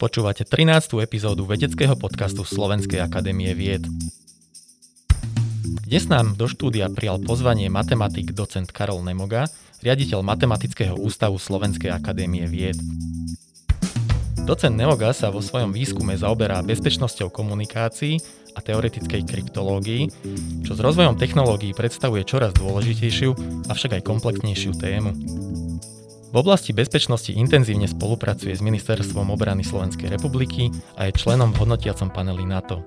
Počúvate 13. epizódu vedeckého podcastu Slovenskej akadémie vied. Dnes nám do štúdia prijal pozvanie matematik docent Karol Nemoga, riaditeľ Matematického ústavu Slovenskej akadémie vied. Docent Nemoga sa vo svojom výskume zaoberá bezpečnosťou komunikácií a teoretickej kryptológii, čo s rozvojom technológií predstavuje čoraz dôležitejšiu, avšak aj komplexnejšiu tému. V oblasti bezpečnosti intenzívne spolupracuje s Ministerstvom obrany Slovenskej republiky a je členom v hodnotiacom paneli NATO.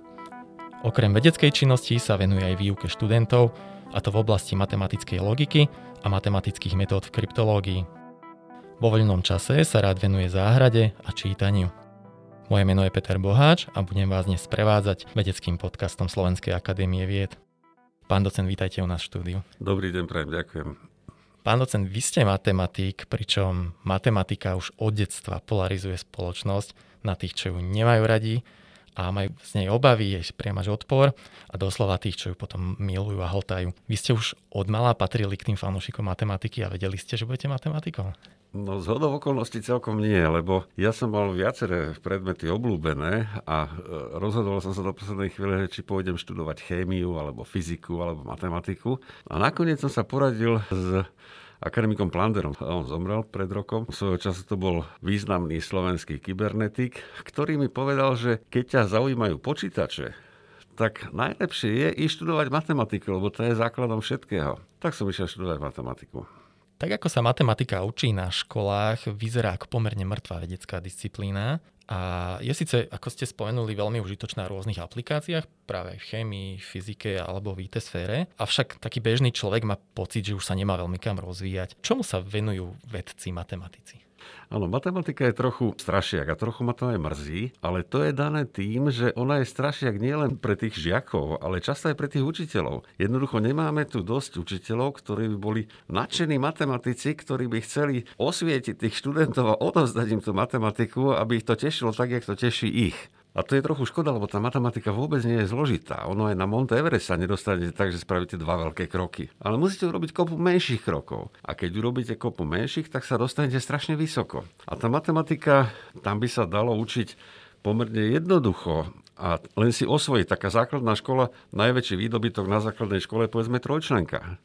Okrem vedeckej činnosti sa venuje aj výuke študentov, a to v oblasti matematickej logiky a matematických metód v kryptológii. Vo voľnom čase sa rád venuje záhrade a čítaniu. Moje meno je Peter Boháč a budem vás dnes sprevádzať vedeckým podcastom Slovenskej akadémie vied. Pán docent, vítajte u nás v štúdiu. Dobrý deň, prajem, ďakujem. Pán docent, vy ste matematik, pričom matematika už od detstva polarizuje spoločnosť na tých, čo ju nemajú radi a majú z nej obavy, je priam odpor a doslova tých, čo ju potom milujú a hltajú. Vy ste už od mala patrili k tým fanúšikom matematiky a vedeli ste, že budete matematikom? No z hodou okolností celkom nie, lebo ja som mal viaceré predmety oblúbené a e, rozhodol som sa do poslednej chvíle, či pôjdem študovať chémiu, alebo fyziku, alebo matematiku. A nakoniec som sa poradil s akademikom Planderom. On zomrel pred rokom. Svojho času to bol významný slovenský kybernetik, ktorý mi povedal, že keď ťa zaujímajú počítače, tak najlepšie je i študovať matematiku, lebo to je základom všetkého. Tak som išiel študovať matematiku. Tak ako sa matematika učí na školách, vyzerá ako pomerne mŕtva vedecká disciplína. A je síce, ako ste spomenuli, veľmi užitočná v rôznych aplikáciách, práve v chémii, fyzike alebo v IT sfére, avšak taký bežný človek má pocit, že už sa nemá veľmi kam rozvíjať. Čomu sa venujú vedci, matematici? Áno, matematika je trochu strašiak a trochu ma to aj mrzí, ale to je dané tým, že ona je strašiak nielen pre tých žiakov, ale často aj pre tých učiteľov. Jednoducho nemáme tu dosť učiteľov, ktorí by boli nadšení matematici, ktorí by chceli osvietiť tých študentov a odovzdať im tú matematiku, aby ich to tešilo tak, jak to teší ich. A to je trochu škoda, lebo tá matematika vôbec nie je zložitá. Ono aj na Monte Everest sa nedostanete tak, že spravíte dva veľké kroky. Ale musíte urobiť kopu menších krokov. A keď urobíte kopu menších, tak sa dostanete strašne vysoko. A tá matematika, tam by sa dalo učiť pomerne jednoducho a len si osvojiť. Taká základná škola, najväčší výdobytok na základnej škole povedzme trojčlenka.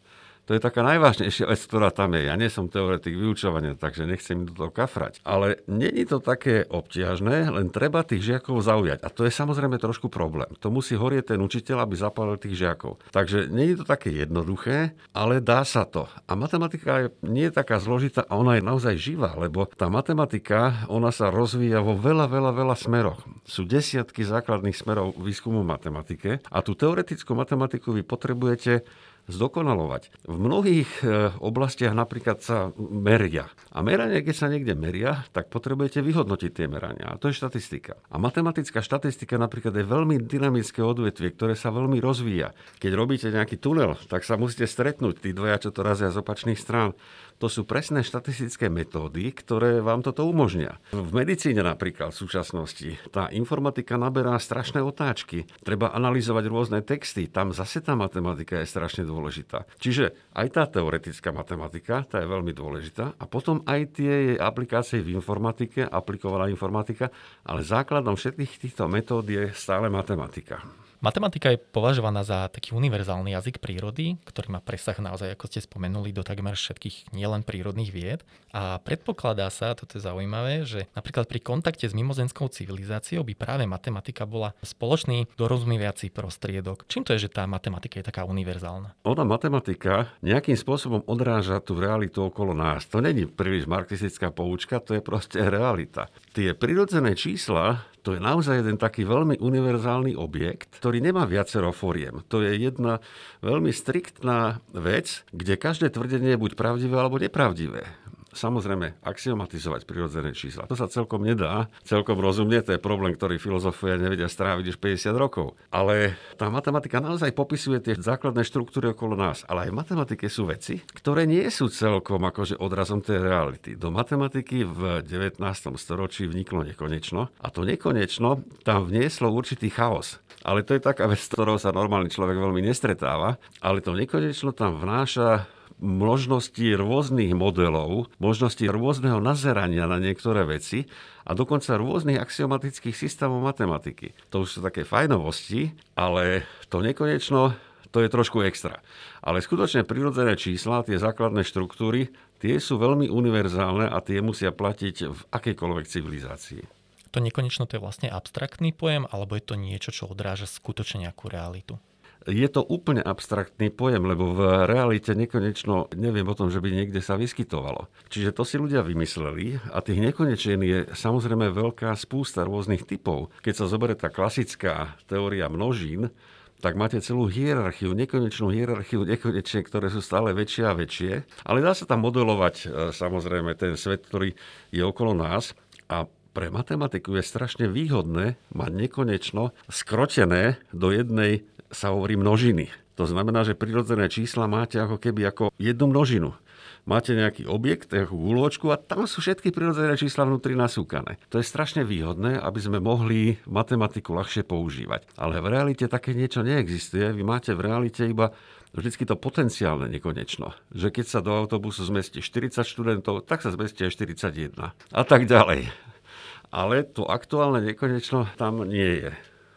To je taká najvážnejšia vec, ktorá tam je. Ja nie som teoretik vyučovania, takže nechcem do toho kafrať. Ale není to také obťažné, len treba tých žiakov zaujať. A to je samozrejme trošku problém. To musí horieť ten učiteľ, aby zapálil tých žiakov. Takže není to také jednoduché, ale dá sa to. A matematika je, nie je taká zložitá a ona je naozaj živá, lebo tá matematika, ona sa rozvíja vo veľa, veľa, veľa smeroch. Sú desiatky základných smerov výskumu matematike a tú teoretickú matematiku vy potrebujete zdokonalovať. V mnohých e, oblastiach napríklad sa meria. A meranie, keď sa niekde meria, tak potrebujete vyhodnotiť tie merania. A to je štatistika. A matematická štatistika napríklad je veľmi dynamické odvetvie, ktoré sa veľmi rozvíja. Keď robíte nejaký tunel, tak sa musíte stretnúť tí dvoja, čo to razia z opačných strán. To sú presné štatistické metódy, ktoré vám toto umožnia. V medicíne napríklad v súčasnosti tá informatika naberá strašné otáčky. Treba analyzovať rôzne texty. Tam zase tá matematika je strašne dôležitá. Čiže aj tá teoretická matematika, tá je veľmi dôležitá. A potom aj tie aplikácie v informatike, aplikovaná informatika, ale základom všetkých týchto metód je stále matematika. Matematika je považovaná za taký univerzálny jazyk prírody, ktorý má presah naozaj, ako ste spomenuli, do takmer všetkých nielen prírodných vied. A predpokladá sa, toto je zaujímavé, že napríklad pri kontakte s mimozemskou civilizáciou by práve matematika bola spoločný dorozumievací prostriedok. Čím to je, že tá matematika je taká univerzálna? Ona matematika nejakým spôsobom odráža tú realitu okolo nás. To není príliš marxistická poučka, to je proste realita. Tie prirodzené čísla to je naozaj jeden taký veľmi univerzálny objekt, ktorý nemá viacero foriem. To je jedna veľmi striktná vec, kde každé tvrdenie je buď pravdivé alebo nepravdivé samozrejme axiomatizovať prirodzené čísla. To sa celkom nedá, celkom rozumne, to je problém, ktorý filozofia nevedia stráviť už 50 rokov. Ale tá matematika naozaj popisuje tie základné štruktúry okolo nás. Ale aj v matematike sú veci, ktoré nie sú celkom akože odrazom tej reality. Do matematiky v 19. storočí vniklo nekonečno a to nekonečno tam vnieslo určitý chaos. Ale to je taká vec, s ktorou sa normálny človek veľmi nestretáva. Ale to nekonečno tam vnáša možnosti rôznych modelov, možnosti rôzneho nazerania na niektoré veci a dokonca rôznych axiomatických systémov matematiky. To už sú také fajnovosti, ale to nekonečno to je trošku extra. Ale skutočne prirodzené čísla, tie základné štruktúry, tie sú veľmi univerzálne a tie musia platiť v akejkoľvek civilizácii. To nekonečno to je vlastne abstraktný pojem, alebo je to niečo, čo odráža skutočne nejakú realitu? Je to úplne abstraktný pojem, lebo v realite nekonečno neviem o tom, že by niekde sa vyskytovalo. Čiže to si ľudia vymysleli a tých nekonečien je samozrejme veľká spústa rôznych typov. Keď sa zoberie tá klasická teória množín, tak máte celú hierarchiu, nekonečnú hierarchiu nekonečne, ktoré sú stále väčšie a väčšie. Ale dá sa tam modelovať e, samozrejme ten svet, ktorý je okolo nás a pre matematiku je strašne výhodné mať nekonečno skrotené do jednej, sa hovorí, množiny. To znamená, že prirodzené čísla máte ako keby ako jednu množinu máte nejaký objekt, nejakú guľočku a tam sú všetky prirodzené čísla vnútri nasúkané. To je strašne výhodné, aby sme mohli matematiku ľahšie používať. Ale v realite také niečo neexistuje. Vy máte v realite iba vždycky to potenciálne nekonečno. Že keď sa do autobusu zmestí 40 študentov, tak sa zmestí aj 41. A tak ďalej. Ale to aktuálne nekonečno tam nie je.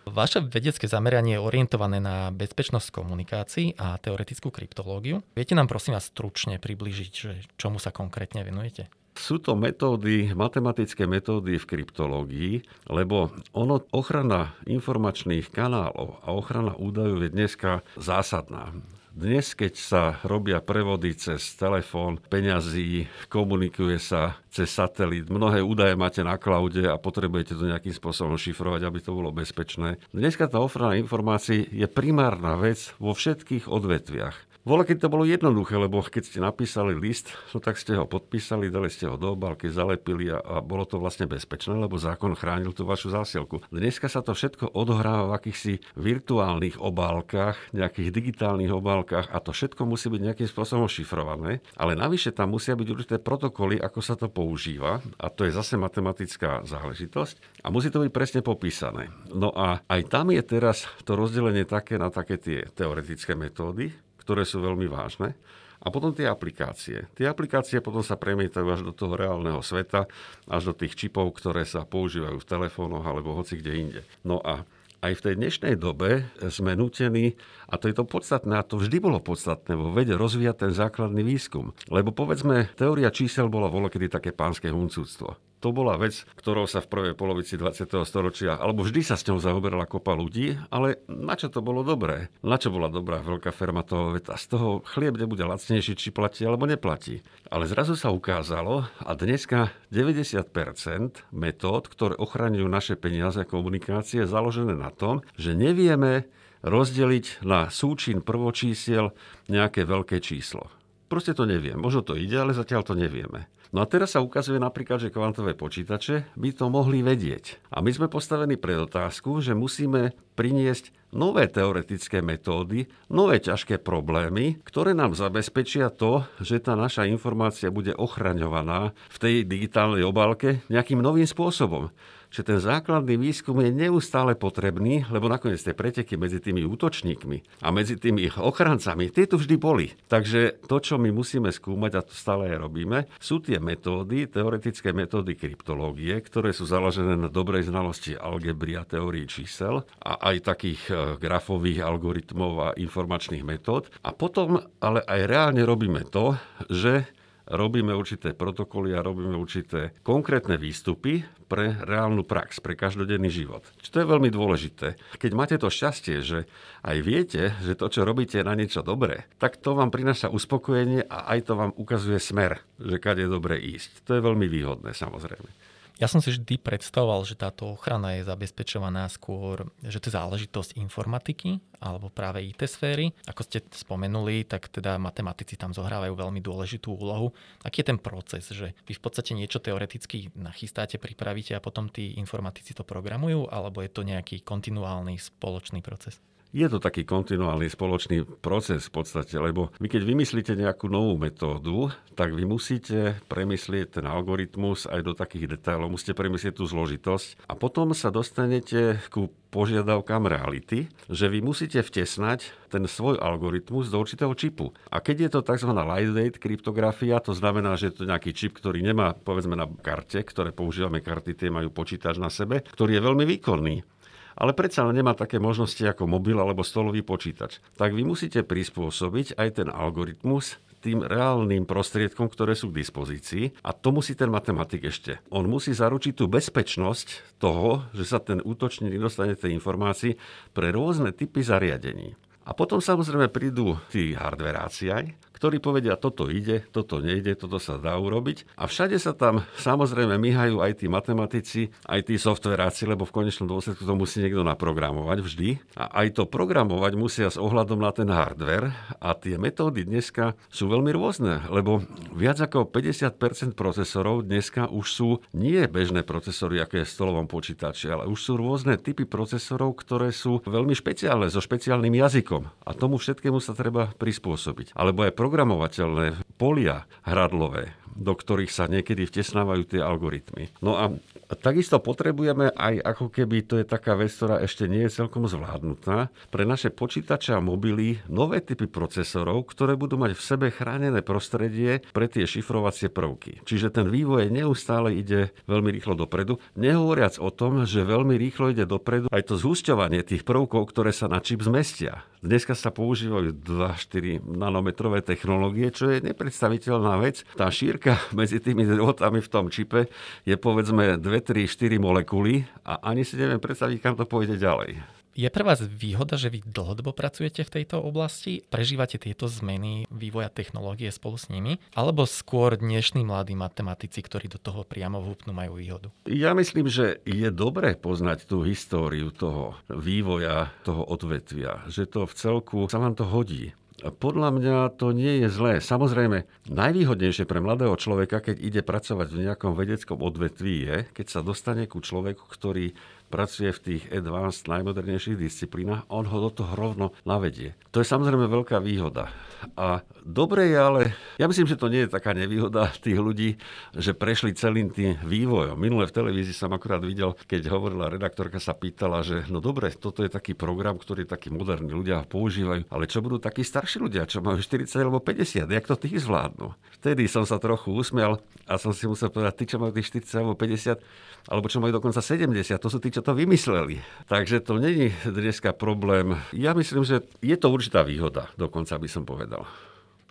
Vaše vedecké zameranie je orientované na bezpečnosť komunikácií a teoretickú kryptológiu. Viete nám prosím vás stručne približiť, že čomu sa konkrétne venujete? Sú to metódy, matematické metódy v kryptológii, lebo ono, ochrana informačných kanálov a ochrana údajov je dneska zásadná. Dnes, keď sa robia prevody cez telefón, peňazí, komunikuje sa cez satelit, mnohé údaje máte na klaude a potrebujete to nejakým spôsobom šifrovať, aby to bolo bezpečné. Dneska tá ochrana informácií je primárna vec vo všetkých odvetviach. Vola, keď to bolo jednoduché, lebo keď ste napísali list, no tak ste ho podpísali, dali ste ho do obálky, zalepili a, a bolo to vlastne bezpečné, lebo zákon chránil tú vašu zásielku. Dneska sa to všetko odohráva v akýchsi virtuálnych obálkach, nejakých digitálnych obálkach a to všetko musí byť nejakým spôsobom šifrované, ale navyše tam musia byť určité protokoly, ako sa to používa a to je zase matematická záležitosť a musí to byť presne popísané. No a aj tam je teraz to rozdelenie také na také tie teoretické metódy, ktoré sú veľmi vážne. A potom tie aplikácie. Tie aplikácie potom sa premietajú až do toho reálneho sveta, až do tých čipov, ktoré sa používajú v telefónoch alebo hoci kde inde. No a aj v tej dnešnej dobe sme nutení, a to je to podstatné, a to vždy bolo podstatné vo vede rozvíjať ten základný výskum. Lebo povedzme, teória čísel bola volokedy také pánske huncúctvo to bola vec, ktorou sa v prvej polovici 20. storočia, alebo vždy sa s ňou zaoberala kopa ľudí, ale na čo to bolo dobré? Na čo bola dobrá veľká ferma toho veta? Z toho chlieb nebude lacnejší, či platí alebo neplatí. Ale zrazu sa ukázalo, a dneska 90% metód, ktoré ochraňujú naše peniaze a komunikácie, je založené na tom, že nevieme rozdeliť na súčin prvočísiel nejaké veľké číslo. Proste to neviem. Možno to ide, ale zatiaľ to nevieme. No a teraz sa ukazuje napríklad, že kvantové počítače by to mohli vedieť. A my sme postavení pred otázku, že musíme priniesť nové teoretické metódy, nové ťažké problémy, ktoré nám zabezpečia to, že tá naša informácia bude ochraňovaná v tej digitálnej obálke nejakým novým spôsobom že ten základný výskum je neustále potrebný, lebo nakoniec tie preteky medzi tými útočníkmi a medzi tými ochrancami, tie tu vždy boli. Takže to, čo my musíme skúmať, a to stále aj robíme, sú tie metódy, teoretické metódy kryptológie, ktoré sú založené na dobrej znalosti algebry a teórii čísel a aj takých e, grafových algoritmov a informačných metód. A potom ale aj reálne robíme to, že robíme určité protokoly a robíme určité konkrétne výstupy pre reálnu prax, pre každodenný život. Čo to je veľmi dôležité. Keď máte to šťastie, že aj viete, že to, čo robíte, je na niečo dobré, tak to vám prináša uspokojenie a aj to vám ukazuje smer, že kade je dobre ísť. To je veľmi výhodné, samozrejme. Ja som si vždy predstavoval, že táto ochrana je zabezpečovaná skôr, že to je záležitosť informatiky alebo práve IT sféry. Ako ste spomenuli, tak teda matematici tam zohrávajú veľmi dôležitú úlohu. Aký je ten proces, že vy v podstate niečo teoreticky nachystáte, pripravíte a potom tí informatici to programujú, alebo je to nejaký kontinuálny spoločný proces? Je to taký kontinuálny spoločný proces v podstate, lebo vy keď vymyslíte nejakú novú metódu, tak vy musíte premyslieť ten algoritmus aj do takých detailov, musíte premyslieť tú zložitosť a potom sa dostanete ku požiadavkám reality, že vy musíte vtesnať ten svoj algoritmus do určitého čipu. A keď je to tzv. lightweight kryptografia, to znamená, že je to nejaký čip, ktorý nemá povedzme na karte, ktoré používame karty, tie majú počítač na sebe, ktorý je veľmi výkonný ale predsa nemá také možnosti ako mobil alebo stolový počítač. Tak vy musíte prispôsobiť aj ten algoritmus tým reálnym prostriedkom, ktoré sú k dispozícii. A to musí ten matematik ešte. On musí zaručiť tú bezpečnosť toho, že sa ten útočník dostane tej informácii pre rôzne typy zariadení. A potom samozrejme prídu tí hardveráci aj, ktorí povedia, toto ide, toto nejde, toto sa dá urobiť. A všade sa tam samozrejme myhajú aj tí matematici, aj tí softveráci, lebo v konečnom dôsledku to musí niekto naprogramovať vždy. A aj to programovať musia s ohľadom na ten hardware. A tie metódy dneska sú veľmi rôzne, lebo viac ako 50% procesorov dneska už sú nie bežné procesory, aké je v stolovom počítači, ale už sú rôzne typy procesorov, ktoré sú veľmi špeciálne, so špeciálnym jazykom. A tomu všetkému sa treba prispôsobiť. Alebo aj programovateľné polia hradlové, do ktorých sa niekedy vtesnávajú tie algoritmy. No a takisto potrebujeme aj ako keby, to je taká vec, ktorá ešte nie je celkom zvládnutá, pre naše počítače a mobily nové typy procesorov, ktoré budú mať v sebe chránené prostredie pre tie šifrovacie prvky. Čiže ten vývoj neustále ide veľmi rýchlo dopredu, nehovoriac o tom, že veľmi rýchlo ide dopredu aj to zhusťovanie tých prvkov, ktoré sa na čip zmestia. Dneska sa používajú 2-4 nanometrové technológie, čo je nepredstaviteľná vec. Tá šírka medzi tými drôtami v tom čipe je povedzme 2, 3, 4 molekuly a ani si neviem predstaviť, kam to pôjde ďalej. Je pre vás výhoda, že vy dlhodobo pracujete v tejto oblasti? Prežívate tieto zmeny vývoja technológie spolu s nimi? Alebo skôr dnešní mladí matematici, ktorí do toho priamo vúpnu, majú výhodu? Ja myslím, že je dobré poznať tú históriu toho vývoja, toho odvetvia. Že to v celku sa vám to hodí. Podľa mňa to nie je zlé. Samozrejme, najvýhodnejšie pre mladého človeka, keď ide pracovať v nejakom vedeckom odvetví, je, keď sa dostane ku človeku, ktorý pracuje v tých advanced, najmodernejších disciplínach, on ho do toho rovno navedie. To je samozrejme veľká výhoda. A dobre je, ale ja myslím, že to nie je taká nevýhoda tých ľudí, že prešli celým tým vývojom. Minule v televízii som akurát videl, keď hovorila redaktorka, sa pýtala, že no dobre, toto je taký program, ktorý takí moderní ľudia používajú, ale čo budú takí starší ľudia, čo majú 40 alebo 50, jak to tých zvládnu? Vtedy som sa trochu usmial a som si musel povedať, tí, čo majú tých 40 alebo 50, alebo čo majú dokonca 70, to sú tí, čo to vymysleli. Takže to není dneska problém. Ja myslím, že je to určitá výhoda, dokonca by som povedal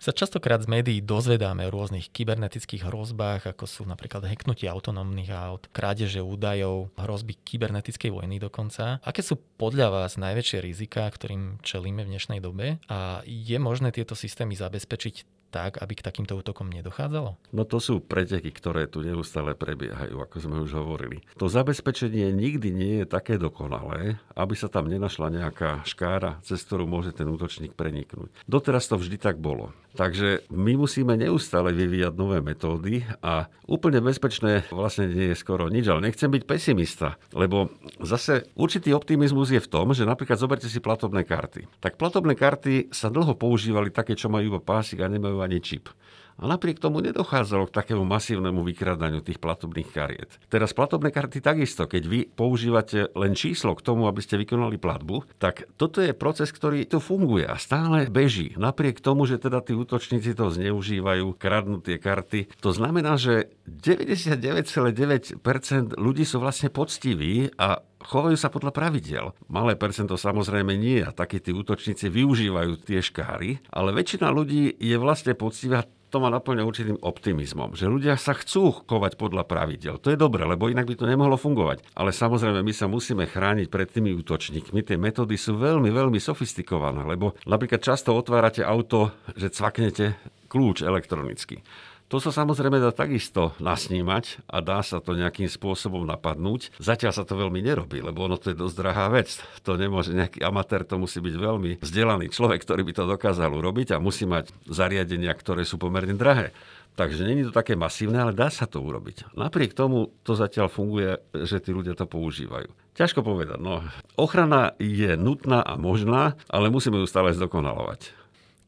sa častokrát z médií dozvedáme o rôznych kybernetických hrozbách, ako sú napríklad heknutie autonómnych aut, krádeže údajov, hrozby kybernetickej vojny dokonca. Aké sú podľa vás najväčšie rizika, ktorým čelíme v dnešnej dobe a je možné tieto systémy zabezpečiť tak, aby k takýmto útokom nedochádzalo? No to sú preteky, ktoré tu neustále prebiehajú, ako sme už hovorili. To zabezpečenie nikdy nie je také dokonalé, aby sa tam nenašla nejaká škára, cez ktorú môže ten útočník preniknúť. Doteraz to vždy tak bolo. Takže my musíme neustále vyvíjať nové metódy a úplne bezpečné vlastne nie je skoro nič, ale nechcem byť pesimista, lebo zase určitý optimizmus je v tom, že napríklad zoberte si platobné karty. Tak platobné karty sa dlho používali také, čo majú iba pásik a nemajú ani čip. A napriek tomu nedochádzalo k takému masívnemu vykradaniu tých platobných kariet. Teraz platobné karty takisto, keď vy používate len číslo k tomu, aby ste vykonali platbu, tak toto je proces, ktorý tu funguje a stále beží. Napriek tomu, že teda tí útočníci to zneužívajú, kradnú tie karty. To znamená, že 99,9% ľudí sú vlastne poctiví a chovajú sa podľa pravidel. Malé percento samozrejme nie a takí tí útočníci využívajú tie škáry, ale väčšina ľudí je vlastne poctivá to ma naplňa určitým optimizmom, že ľudia sa chcú chovať podľa pravidel. To je dobre, lebo inak by to nemohlo fungovať. Ale samozrejme, my sa musíme chrániť pred tými útočníkmi. Tie metódy sú veľmi, veľmi sofistikované, lebo napríklad často otvárate auto, že cvaknete kľúč elektronicky. To sa samozrejme dá takisto nasnímať a dá sa to nejakým spôsobom napadnúť. Zatiaľ sa to veľmi nerobí, lebo ono to je dosť drahá vec. To nemôže nejaký amatér, to musí byť veľmi vzdelaný človek, ktorý by to dokázal urobiť a musí mať zariadenia, ktoré sú pomerne drahé. Takže není to také masívne, ale dá sa to urobiť. Napriek tomu to zatiaľ funguje, že tí ľudia to používajú. Ťažko povedať. No. Ochrana je nutná a možná, ale musíme ju stále zdokonalovať.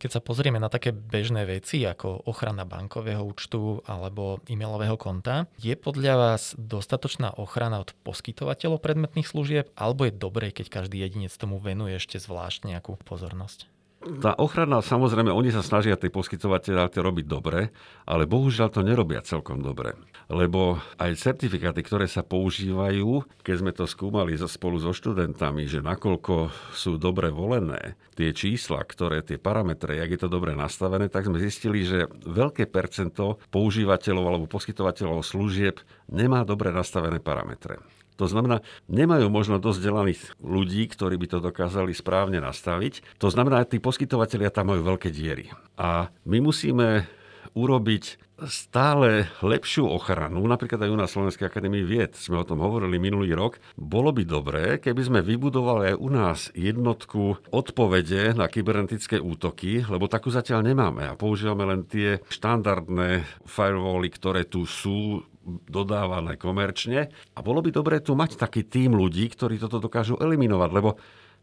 Keď sa pozrieme na také bežné veci ako ochrana bankového účtu alebo e-mailového konta, je podľa vás dostatočná ochrana od poskytovateľov predmetných služieb alebo je dobré, keď každý jedinec tomu venuje ešte zvlášť nejakú pozornosť? tá ochrana, samozrejme, oni sa snažia tej poskytovateľa robiť dobre, ale bohužiaľ to nerobia celkom dobre. Lebo aj certifikáty, ktoré sa používajú, keď sme to skúmali spolu so študentami, že nakoľko sú dobre volené tie čísla, ktoré tie parametre, jak je to dobre nastavené, tak sme zistili, že veľké percento používateľov alebo poskytovateľov služieb nemá dobre nastavené parametre. To znamená, nemajú možno dosť vzdelaných ľudí, ktorí by to dokázali správne nastaviť. To znamená, že tí poskytovateľia tam majú veľké diery. A my musíme urobiť stále lepšiu ochranu, napríklad aj u nás Slovenskej akadémii vied, sme o tom hovorili minulý rok, bolo by dobré, keby sme vybudovali aj u nás jednotku odpovede na kybernetické útoky, lebo takú zatiaľ nemáme a používame len tie štandardné firewally, ktoré tu sú, dodávané komerčne. A bolo by dobré tu mať taký tým ľudí, ktorí toto dokážu eliminovať, lebo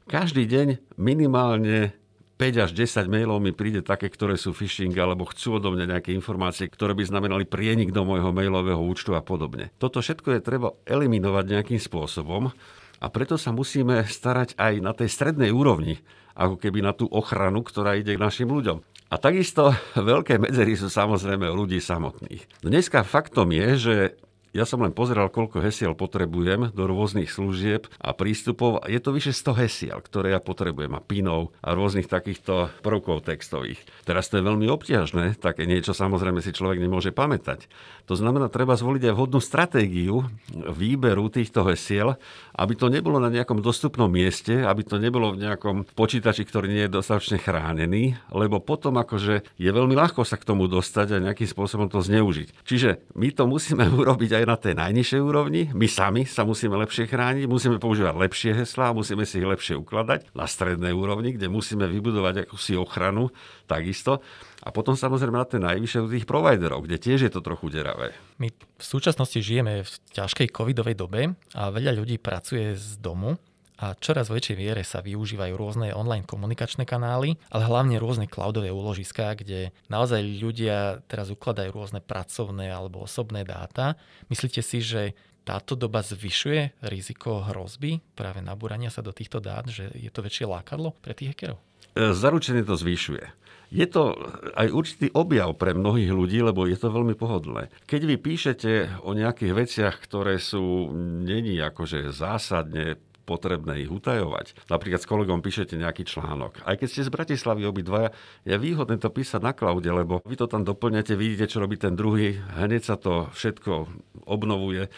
každý deň minimálne 5 až 10 mailov mi príde také, ktoré sú phishing alebo chcú odo mňa nejaké informácie, ktoré by znamenali prienik do môjho mailového účtu a podobne. Toto všetko je treba eliminovať nejakým spôsobom a preto sa musíme starať aj na tej strednej úrovni, ako keby na tú ochranu, ktorá ide k našim ľuďom. A takisto veľké medzery sú samozrejme u ľudí samotných. Dneska faktom je, že ja som len pozeral, koľko hesiel potrebujem do rôznych služieb a prístupov. Je to vyše 100 hesiel, ktoré ja potrebujem a pinov a rôznych takýchto prvkov textových. Teraz to je veľmi obťažné, také niečo samozrejme si človek nemôže pamätať. To znamená, treba zvoliť aj vhodnú stratégiu výberu týchto hesiel, aby to nebolo na nejakom dostupnom mieste, aby to nebolo v nejakom počítači, ktorý nie je dostatočne chránený, lebo potom akože je veľmi ľahko sa k tomu dostať a nejakým spôsobom to zneužiť. Čiže my to musíme urobiť na tej najnižšej úrovni. My sami sa musíme lepšie chrániť, musíme používať lepšie heslá, musíme si ich lepšie ukladať na strednej úrovni, kde musíme vybudovať akúsi ochranu takisto. A potom samozrejme na tej najvyššie tých providerov, kde tiež je to trochu deravé. My v súčasnosti žijeme v ťažkej covidovej dobe a veľa ľudí pracuje z domu a čoraz väčšej viere sa využívajú rôzne online komunikačné kanály, ale hlavne rôzne cloudové úložiská, kde naozaj ľudia teraz ukladajú rôzne pracovné alebo osobné dáta. Myslíte si, že táto doba zvyšuje riziko hrozby práve nabúrania sa do týchto dát, že je to väčšie lákadlo pre tých hackerov? E, zaručene to zvyšuje. Je to aj určitý objav pre mnohých ľudí, lebo je to veľmi pohodlné. Keď vy píšete o nejakých veciach, ktoré sú není akože zásadne potrebné ich utajovať. Napríklad s kolegom píšete nejaký článok. Aj keď ste z Bratislavy obidvaja, je výhodné to písať na cloude, lebo vy to tam doplňate, vidíte, čo robí ten druhý, hneď sa to všetko obnovuje.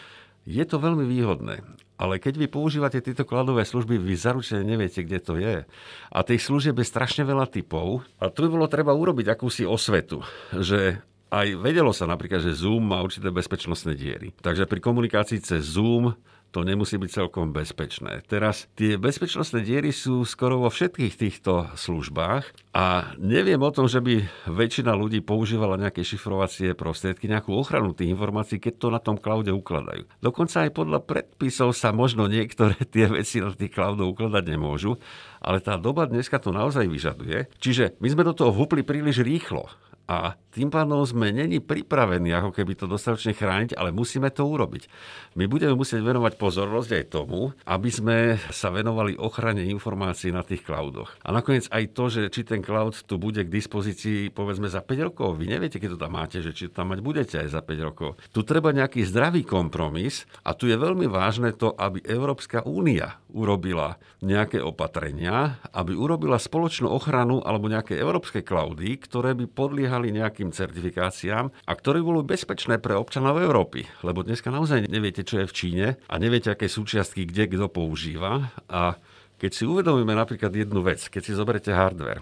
Je to veľmi výhodné. Ale keď vy používate tieto kladové služby, vy zaručene neviete, kde to je. A tých služieb je strašne veľa typov. A tu by bolo treba urobiť akúsi osvetu, že aj vedelo sa napríklad, že Zoom má určité bezpečnostné diery. Takže pri komunikácii cez Zoom to nemusí byť celkom bezpečné. Teraz tie bezpečnostné diery sú skoro vo všetkých týchto službách a neviem o tom, že by väčšina ľudí používala nejaké šifrovacie prostriedky, nejakú ochranu tých informácií, keď to na tom cloude ukladajú. Dokonca aj podľa predpisov sa možno niektoré tie veci na tých cloudov ukladať nemôžu, ale tá doba dneska to naozaj vyžaduje. Čiže my sme do toho vhupli príliš rýchlo a tým pádom sme není pripravení ako keby to dostatočne chrániť, ale musíme to urobiť. My budeme musieť venovať pozornosť aj tomu, aby sme sa venovali ochrane informácií na tých cloudoch. A nakoniec aj to, že či ten cloud tu bude k dispozícii povedzme za 5 rokov. Vy neviete, keď to tam máte, že či to tam mať budete aj za 5 rokov. Tu treba nejaký zdravý kompromis a tu je veľmi vážne to, aby Európska únia urobila nejaké opatrenia, aby urobila spoločnú ochranu alebo nejaké európske cloudy, ktoré by podliehali podliehali nejakým certifikáciám a ktoré boli bezpečné pre občanov Európy. Lebo dneska naozaj neviete, čo je v Číne a neviete, aké súčiastky kde kto používa. A keď si uvedomíme napríklad jednu vec, keď si zoberete hardware,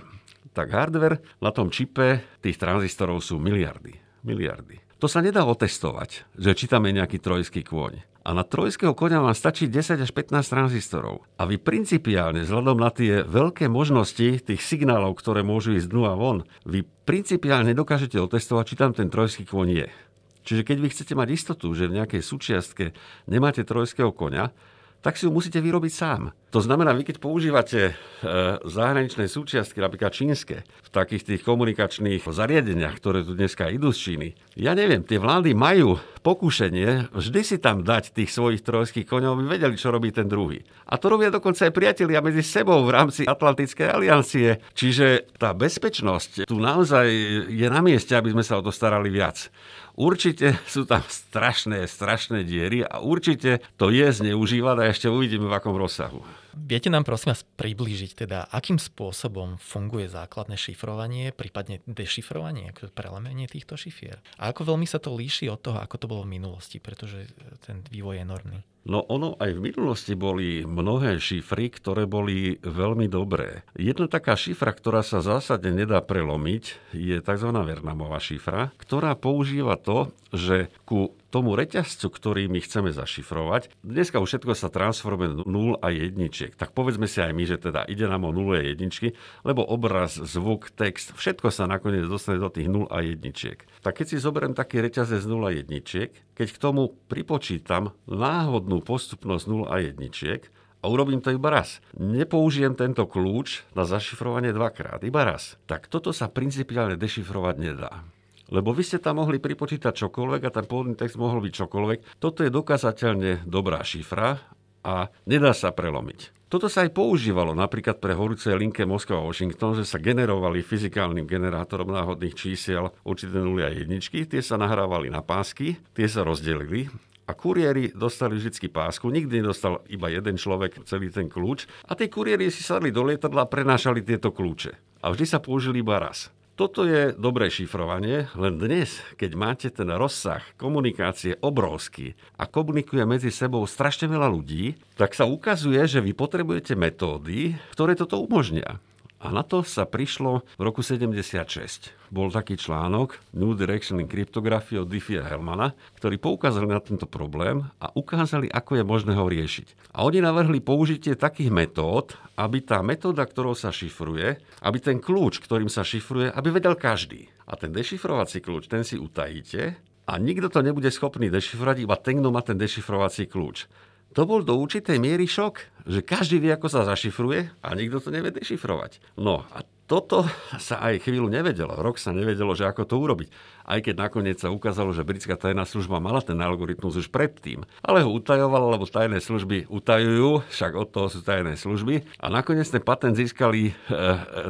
tak hardware na tom čipe tých tranzistorov sú miliardy. Miliardy. To sa nedá otestovať, že či tam je nejaký trojský kôň. A na trojského konia vám stačí 10 až 15 tranzistorov. A vy principiálne, vzhľadom na tie veľké možnosti tých signálov, ktoré môžu ísť dnu a von, vy principiálne dokážete otestovať, či tam ten trojský kôň je. Čiže keď vy chcete mať istotu, že v nejakej súčiastke nemáte trojského konia, tak si ju musíte vyrobiť sám. To znamená, vy keď používate e, zahraničné súčiastky, napríklad čínske, v takých tých komunikačných zariadeniach, ktoré tu dneska idú z Číny, ja neviem, tie vlády majú pokušenie vždy si tam dať tých svojich trojských koňov, aby vedeli, čo robí ten druhý. A to robia dokonca aj priatelia medzi sebou v rámci Atlantickej aliancie. Čiže tá bezpečnosť tu naozaj je na mieste, aby sme sa o to starali viac. Určite sú tam strašné, strašné diery a určite to je zneužívať a ešte uvidíme v akom rozsahu. Viete nám prosím vás priblížiť teda, akým spôsobom funguje základné šifrovanie, prípadne dešifrovanie, prelemenie týchto šifier? A ako veľmi sa to líši od toho, ako to bolo v minulosti, pretože ten vývoj je enormný. No ono aj v minulosti boli mnohé šifry, ktoré boli veľmi dobré. Jedna taká šifra, ktorá sa zásadne nedá prelomiť, je tzv. Vernamová šifra, ktorá používa to, že ku tomu reťazcu, ktorý my chceme zašifrovať. Dneska už všetko sa transformuje 0 a jedničiek. Tak povedzme si aj my, že teda ide nám o 0 a jedničky, lebo obraz, zvuk, text, všetko sa nakoniec dostane do tých 0 a jedničiek. Tak keď si zoberiem taký reťazec 0 a jedničiek, keď k tomu pripočítam náhodnú postupnosť 0 a jedničiek, a urobím to iba raz. Nepoužijem tento kľúč na zašifrovanie dvakrát, iba raz. Tak toto sa principiálne dešifrovať nedá. Lebo vy ste tam mohli pripočítať čokoľvek a ten pôvodný text mohol byť čokoľvek. Toto je dokázateľne dobrá šifra a nedá sa prelomiť. Toto sa aj používalo napríklad pre horúce linke Moskva-Washington, že sa generovali fyzikálnym generátorom náhodných čísiel určité nuly a jedničky, tie sa nahrávali na pásky, tie sa rozdelili a kuriéri dostali vždy pásku, nikdy nedostal iba jeden človek celý ten kľúč a tí kuriéri si sadli do lietadla a prenášali tieto kľúče. A vždy sa použili iba raz. Toto je dobré šifrovanie, len dnes, keď máte ten rozsah komunikácie obrovský a komunikuje medzi sebou strašne veľa ľudí, tak sa ukazuje, že vy potrebujete metódy, ktoré toto umožnia. A na to sa prišlo v roku 76. Bol taký článok New Direction in Cryptography od Diffie Hellmana, ktorý poukázali na tento problém a ukázali, ako je možné ho riešiť. A oni navrhli použitie takých metód, aby tá metóda, ktorou sa šifruje, aby ten kľúč, ktorým sa šifruje, aby vedel každý. A ten dešifrovací kľúč, ten si utajíte a nikto to nebude schopný dešifrovať, iba ten, kto má ten dešifrovací kľúč. To bol do určitej miery šok, že každý vie, ako sa zašifruje a nikto to nevie dešifrovať. No a toto sa aj chvíľu nevedelo. Rok sa nevedelo, že ako to urobiť aj keď nakoniec sa ukázalo, že britská tajná služba mala ten algoritmus už predtým. Ale ho utajovala, lebo tajné služby utajujú, však od toho sú tajné služby. A nakoniec ten patent získali eh,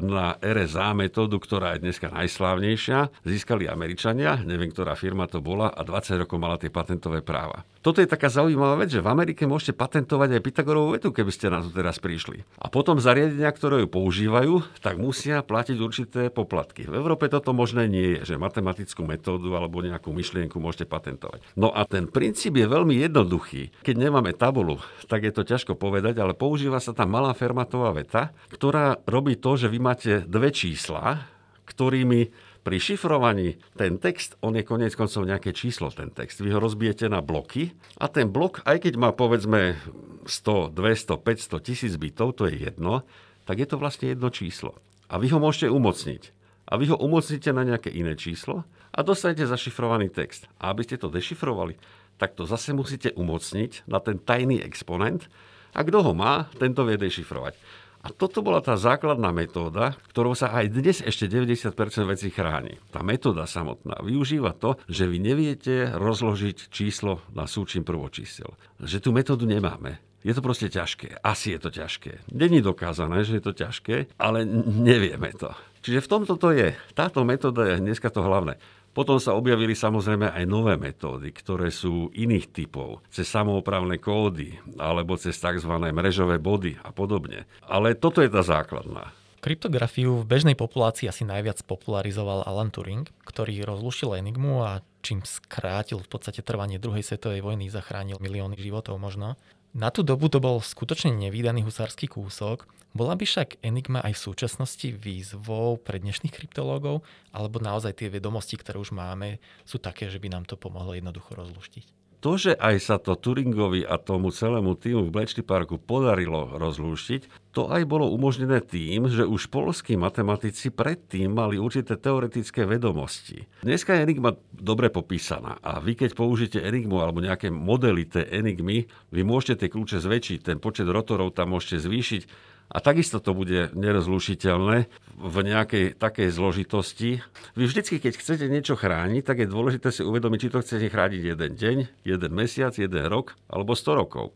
na RSA metódu, ktorá je dneska najslávnejšia. Získali Američania, neviem, ktorá firma to bola, a 20 rokov mala tie patentové práva. Toto je taká zaujímavá vec, že v Amerike môžete patentovať aj Pythagorovú vetu, keby ste na to teraz prišli. A potom zariadenia, ktoré ju používajú, tak musia platiť určité poplatky. V Európe toto možné nie je, že matematickú metódu alebo nejakú myšlienku môžete patentovať. No a ten princíp je veľmi jednoduchý. Keď nemáme tabulu, tak je to ťažko povedať, ale používa sa tam malá fermatová veta, ktorá robí to, že vy máte dve čísla, ktorými pri šifrovaní ten text, on je konec koncov nejaké číslo, ten text. Vy ho rozbijete na bloky a ten blok, aj keď má povedzme 100, 200, 500, 1000 bytov, to je jedno, tak je to vlastne jedno číslo. A vy ho môžete umocniť. A vy ho umocníte na nejaké iné číslo a dostanete zašifrovaný text. A aby ste to dešifrovali, tak to zase musíte umocniť na ten tajný exponent a kto ho má, tento vie dešifrovať. A toto bola tá základná metóda, ktorou sa aj dnes ešte 90% vecí chráni. Tá metóda samotná využíva to, že vy neviete rozložiť číslo na súčin prvočísel. Že tú metódu nemáme. Je to proste ťažké. Asi je to ťažké. Není dokázané, že je to ťažké, ale nevieme to. Čiže v tomto to je. Táto metóda je dneska to hlavné. Potom sa objavili samozrejme aj nové metódy, ktoré sú iných typov, cez samoopravné kódy alebo cez tzv. mrežové body a podobne. Ale toto je tá základná. Kryptografiu v bežnej populácii asi najviac popularizoval Alan Turing, ktorý rozlušil Enigmu a čím skrátil v podstate trvanie druhej svetovej vojny, zachránil milióny životov možno. Na tú dobu to bol skutočne nevýdaný husársky kúsok. Bola by však Enigma aj v súčasnosti výzvou pre dnešných kryptológov, alebo naozaj tie vedomosti, ktoré už máme, sú také, že by nám to pomohlo jednoducho rozluštiť? To, že aj sa to Turingovi a tomu celému týmu v Bletchley Parku podarilo rozlúštiť, to aj bolo umožnené tým, že už polskí matematici predtým mali určité teoretické vedomosti. Dneska je Enigma dobre popísaná a vy keď použijete Enigmu alebo nejaké modely tej Enigmy, vy môžete tie kľúče zväčšiť, ten počet rotorov tam môžete zvýšiť a takisto to bude nerozlušiteľné v nejakej takej zložitosti. Vy vždycky, keď chcete niečo chrániť, tak je dôležité si uvedomiť, či to chcete chrániť jeden deň, jeden mesiac, jeden rok alebo 100 rokov.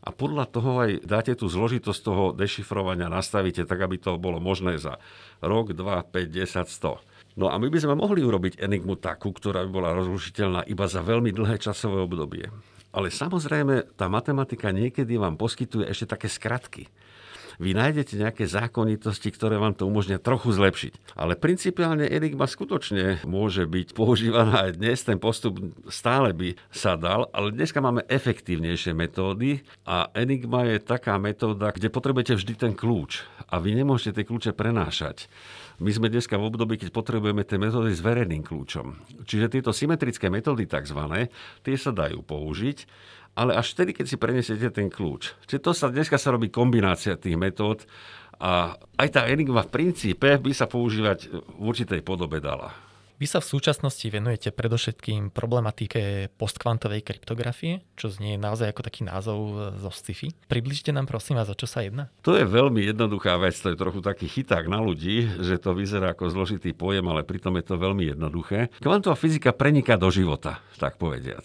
A podľa toho aj dáte tú zložitosť toho dešifrovania, nastavíte tak, aby to bolo možné za rok, 2, 5, 10, 100. No a my by sme mohli urobiť enigmu takú, ktorá by bola rozlušiteľná iba za veľmi dlhé časové obdobie. Ale samozrejme, tá matematika niekedy vám poskytuje ešte také skratky vy nájdete nejaké zákonitosti, ktoré vám to umožnia trochu zlepšiť. Ale principiálne Enigma skutočne môže byť používaná aj dnes, ten postup stále by sa dal, ale dneska máme efektívnejšie metódy a Enigma je taká metóda, kde potrebujete vždy ten kľúč a vy nemôžete tie kľúče prenášať. My sme dneska v období, keď potrebujeme tie metódy s verejným kľúčom. Čiže tieto symetrické metódy tzv. tie sa dajú použiť ale až vtedy, keď si prenesiete ten kľúč. Čiže to sa, dneska sa robí kombinácia tých metód a aj tá enigma v princípe by sa používať v určitej podobe dala. Vy sa v súčasnosti venujete predovšetkým problematike postkvantovej kryptografie, čo znie naozaj ako taký názov zo sci-fi. Približte nám prosím vás, o čo sa jedná. To je veľmi jednoduchá vec, to je trochu taký chyták na ľudí, že to vyzerá ako zložitý pojem, ale pritom je to veľmi jednoduché. Kvantová fyzika preniká do života, tak povediac.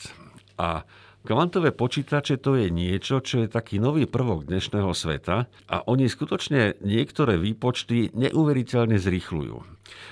A Kvantové počítače to je niečo, čo je taký nový prvok dnešného sveta a oni skutočne niektoré výpočty neuveriteľne zrýchľujú.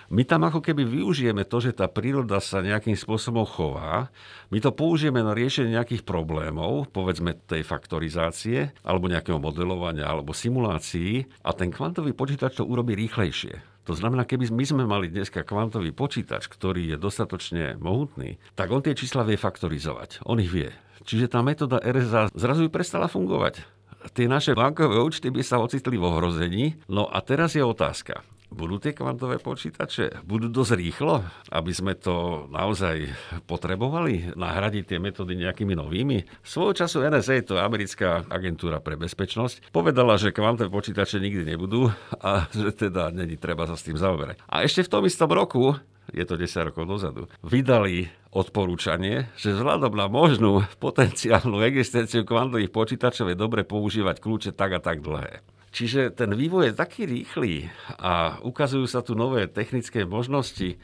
My tam ako keby využijeme to, že tá príroda sa nejakým spôsobom chová, my to použijeme na riešenie nejakých problémov, povedzme tej faktorizácie, alebo nejakého modelovania, alebo simulácií a ten kvantový počítač to urobí rýchlejšie. To znamená, keby my sme mali dneska kvantový počítač, ktorý je dostatočne mohutný, tak on tie čísla vie faktorizovať. On ich vie. Čiže tá metóda RSA zrazu prestala fungovať. Tie naše bankové účty by sa ocitli v ohrození. No a teraz je otázka. Budú tie kvantové počítače? Budú dosť rýchlo, aby sme to naozaj potrebovali? Nahradiť tie metódy nejakými novými? Svojho času NSA, to je americká agentúra pre bezpečnosť, povedala, že kvantové počítače nikdy nebudú a že teda není treba sa s tým zaoberať. A ešte v tom istom roku je to 10 rokov dozadu, vydali odporúčanie, že vzhľadom na možnú potenciálnu existenciu kvantových počítačov je dobre používať kľúče tak a tak dlhé. Čiže ten vývoj je taký rýchly a ukazujú sa tu nové technické možnosti,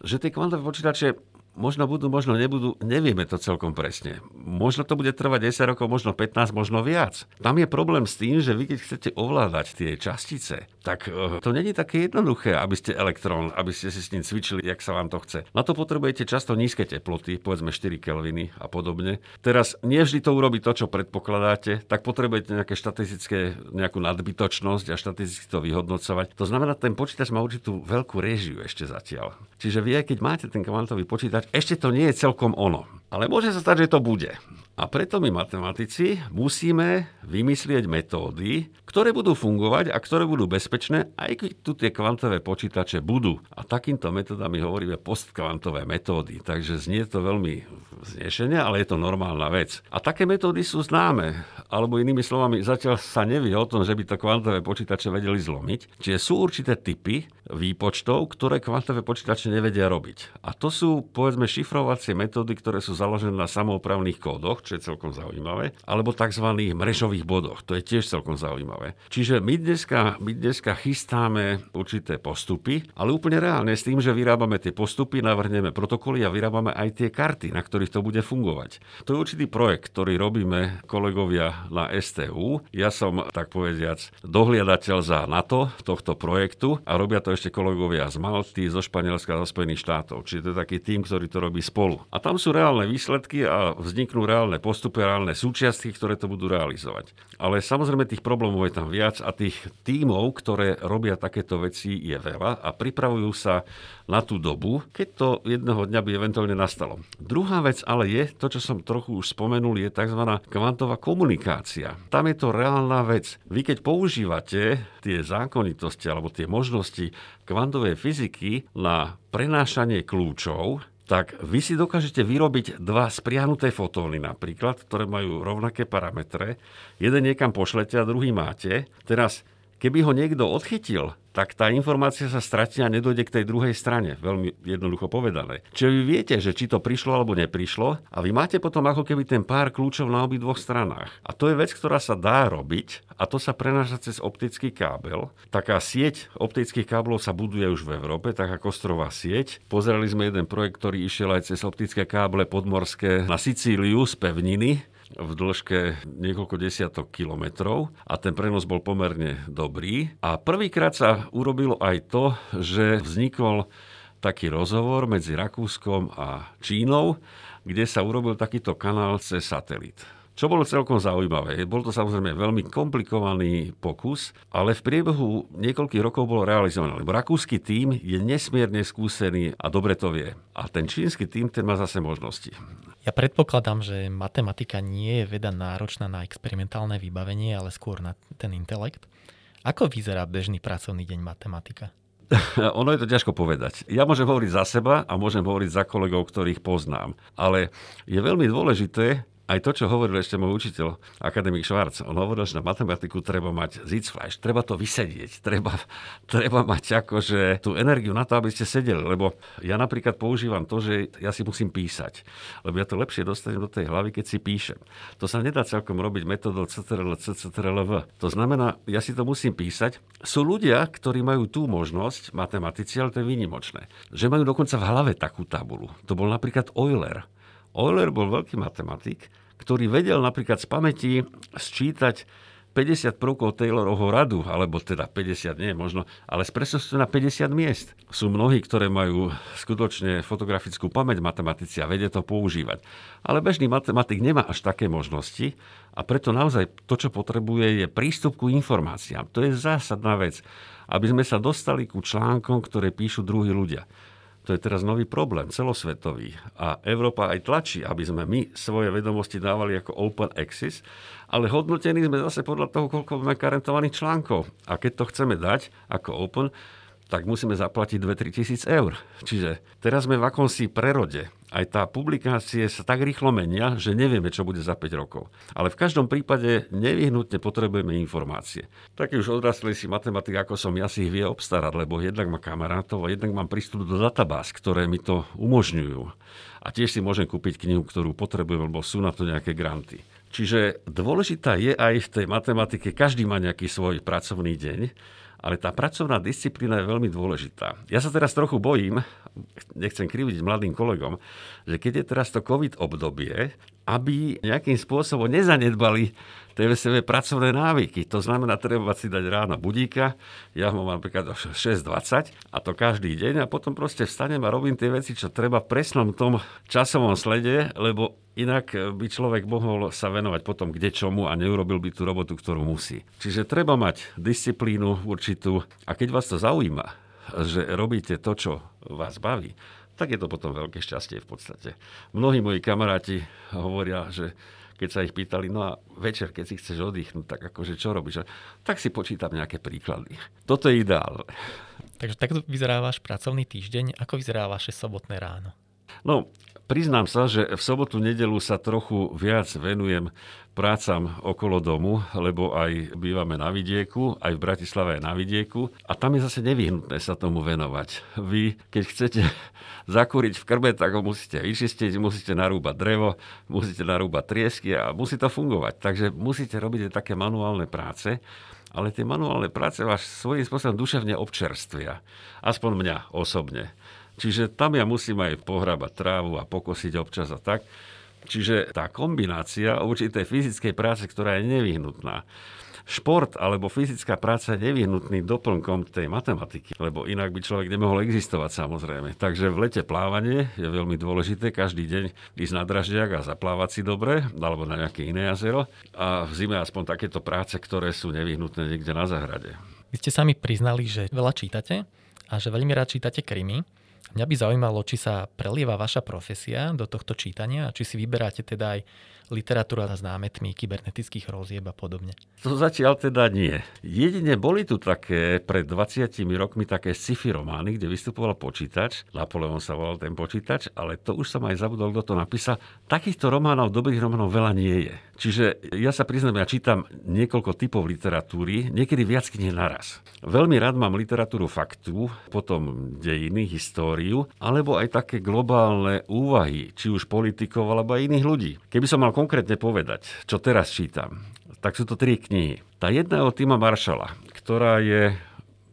že tie kvantové počítače možno budú, možno nebudú, nevieme to celkom presne. Možno to bude trvať 10 rokov, možno 15, možno viac. Tam je problém s tým, že vy keď chcete ovládať tie častice, tak uh, to není také jednoduché, aby ste elektrón, aby ste si s ním cvičili, jak sa vám to chce. Na to potrebujete často nízke teploty, povedzme 4 kelviny a podobne. Teraz nie vždy to urobí to, čo predpokladáte, tak potrebujete nejaké štatistické, nejakú nadbytočnosť a štatisticky to vyhodnocovať. To znamená, ten počítač má určitú veľkú réžiu ešte zatiaľ. Čiže vy, keď máte ten kvantový počítač, ešte to nie je celkom ono. Ale môže sa stať, že to bude. A preto my matematici musíme vymyslieť metódy, ktoré budú fungovať a ktoré budú bezpečné, aj keď tu tie kvantové počítače budú. A takýmto metodami hovoríme postkvantové metódy. Takže znie to veľmi znešenie, ale je to normálna vec. A také metódy sú známe. Alebo inými slovami, zatiaľ sa nevie o tom, že by to kvantové počítače vedeli zlomiť. Čiže sú určité typy výpočtov, ktoré kvantové počítače nevedia robiť. A to sú, povedzme, šifrovacie metódy, ktoré sú založené na samoopravných kódoch, čo je celkom zaujímavé, alebo tzv. mrežových bodoch, to je tiež celkom zaujímavé. Čiže my dneska, my dneska chystáme určité postupy, ale úplne reálne s tým, že vyrábame tie postupy, navrhneme protokoly a vyrábame aj tie karty, na ktorých to bude fungovať. To je určitý projekt, ktorý robíme kolegovia na STU. Ja som, tak povediac, dohliadateľ za NATO tohto projektu a robia to ešte kolegovia z Malty, zo Španielska zo Spojených štátov. Čiže to je taký tým, ktorý to robí spolu. A tam sú reálne výsledky a vzniknú reálne postupy, reálne súčiastky, ktoré to budú realizovať. Ale samozrejme tých problémov je tam viac a tých tímov, ktoré robia takéto veci, je veľa a pripravujú sa na tú dobu, keď to jedného dňa by eventuálne nastalo. Druhá vec ale je, to čo som trochu už spomenul, je tzv. kvantová komunikácia. Tam je to reálna vec. Vy keď používate tie zákonitosti alebo tie možnosti kvantovej fyziky na prenášanie kľúčov, tak vy si dokážete vyrobiť dva spriahnuté fotóny napríklad, ktoré majú rovnaké parametre. Jeden niekam pošlete a druhý máte. Teraz Keby ho niekto odchytil, tak tá informácia sa stratí a nedojde k tej druhej strane. Veľmi jednoducho povedané. Čiže vy viete, že či to prišlo alebo neprišlo a vy máte potom ako keby ten pár kľúčov na obidvoch stranách. A to je vec, ktorá sa dá robiť a to sa prenáša cez optický kábel. Taká sieť optických káblov sa buduje už v Európe, taká kostrová sieť. Pozerali sme jeden projekt, ktorý išiel aj cez optické káble podmorské na Sicíliu z pevniny v dĺžke niekoľko desiatok kilometrov a ten prenos bol pomerne dobrý. A prvýkrát sa urobilo aj to, že vznikol taký rozhovor medzi Rakúskom a Čínou, kde sa urobil takýto kanál cez satelit. Čo bolo celkom zaujímavé. Bol to samozrejme veľmi komplikovaný pokus, ale v priebehu niekoľkých rokov bolo realizované. Lebo rakúsky tím je nesmierne skúsený a dobre to vie. A ten čínsky tím, ten má zase možnosti. Ja predpokladám, že matematika nie je veda náročná na experimentálne vybavenie, ale skôr na ten intelekt. Ako vyzerá bežný pracovný deň matematika? ono je to ťažko povedať. Ja môžem hovoriť za seba a môžem hovoriť za kolegov, ktorých poznám. Ale je veľmi dôležité, aj to, čo hovoril ešte môj učiteľ, akademik Švarc, on hovoril, že na matematiku treba mať Sitzfleisch, treba to vysedieť, treba, treba mať akože tú energiu na to, aby ste sedeli, lebo ja napríklad používam to, že ja si musím písať, lebo ja to lepšie dostanem do tej hlavy, keď si píšem. To sa nedá celkom robiť metodou CTRL, CTRL, To znamená, ja si to musím písať. Sú ľudia, ktorí majú tú možnosť, matematici, ale to je výnimočné, že majú dokonca v hlave takú tabulu. To bol napríklad Euler. Euler bol veľký matematik, ktorý vedel napríklad z pamäti sčítať 50 prvkov Taylorovho radu, alebo teda 50 nie možno, ale s presnosťou na 50 miest. Sú mnohí, ktoré majú skutočne fotografickú pamäť matematici a vedia to používať. Ale bežný matematik nemá až také možnosti a preto naozaj to, čo potrebuje, je prístup ku informáciám. To je zásadná vec, aby sme sa dostali ku článkom, ktoré píšu druhí ľudia. To je teraz nový problém, celosvetový. A Európa aj tlačí, aby sme my svoje vedomosti dávali ako open access, ale hodnotení sme zase podľa toho, koľko máme karentovaných článkov. A keď to chceme dať ako open, tak musíme zaplatiť 2-3 tisíc eur. Čiže teraz sme v akomsi prerode. Aj tá publikácie sa tak rýchlo menia, že nevieme, čo bude za 5 rokov. Ale v každom prípade nevyhnutne potrebujeme informácie. Taký už odraslý si matematik, ako som ja si ich vie obstarať, lebo jednak má kamarátov a jednak mám prístup do databáz, ktoré mi to umožňujú. A tiež si môžem kúpiť knihu, ktorú potrebujem, lebo sú na to nejaké granty. Čiže dôležitá je aj v tej matematike, každý má nejaký svoj pracovný deň ale tá pracovná disciplína je veľmi dôležitá. Ja sa teraz trochu bojím, nechcem kriviť mladým kolegom, že keď je teraz to COVID obdobie, aby nejakým spôsobom nezanedbali svoje pracovné návyky. To znamená, treba si dať ráno budíka, ja ho mám napríklad 6.20 a to každý deň a potom proste vstanem a robím tie veci, čo treba v presnom tom časovom slede, lebo Inak by človek mohol sa venovať potom kde čomu a neurobil by tú robotu, ktorú musí. Čiže treba mať disciplínu určitú a keď vás to zaujíma, že robíte to, čo vás baví, tak je to potom veľké šťastie v podstate. Mnohí moji kamaráti hovoria, že keď sa ich pýtali, no a večer, keď si chceš oddychnúť, tak akože čo robíš? Tak si počítam nejaké príklady. Toto je ideálne. Takže takto vyzerá váš pracovný týždeň. Ako vyzerá vaše sobotné ráno? No, Priznám sa, že v sobotu, nedelu sa trochu viac venujem prácam okolo domu, lebo aj bývame na vidieku, aj v Bratislave aj na vidieku a tam je zase nevyhnutné sa tomu venovať. Vy, keď chcete zakúriť v krbe, tak ho musíte vyčistiť, musíte narúbať drevo, musíte narúbať triesky a musí to fungovať. Takže musíte robiť aj také manuálne práce, ale tie manuálne práce vás svojím spôsobom duševne občerstvia. Aspoň mňa osobne. Čiže tam ja musím aj pohrabať trávu a pokosiť občas a tak. Čiže tá kombinácia určitej fyzickej práce, ktorá je nevyhnutná. Šport alebo fyzická práca je nevyhnutný doplnkom tej matematiky, lebo inak by človek nemohol existovať samozrejme. Takže v lete plávanie je veľmi dôležité, každý deň ísť na draždiak a zaplávať si dobre, alebo na nejaké iné jazero. A v zime aspoň takéto práce, ktoré sú nevyhnutné niekde na zahrade. Vy ste sami priznali, že veľa čítate a že veľmi rád čítate krymy. Mňa by zaujímalo, či sa prelieva vaša profesia do tohto čítania a či si vyberáte teda aj literatúra s námetmi kybernetických hrozieb a podobne? To zatiaľ teda nie. Jedine boli tu také pred 20 rokmi také sci-fi romány, kde vystupoval počítač. Napoleon sa volal ten počítač, ale to už som aj zabudol, kto to napísal. Takýchto románov, dobrých románov veľa nie je. Čiže ja sa priznám, ja čítam niekoľko typov literatúry, niekedy viac kníh naraz. Veľmi rád mám literatúru faktu, potom dejiny, históriu, alebo aj také globálne úvahy, či už politikov alebo aj iných ľudí. Keby som mal konkrétne povedať, čo teraz čítam, tak sú to tri knihy. Tá jedna je od Tima Maršala, ktorá je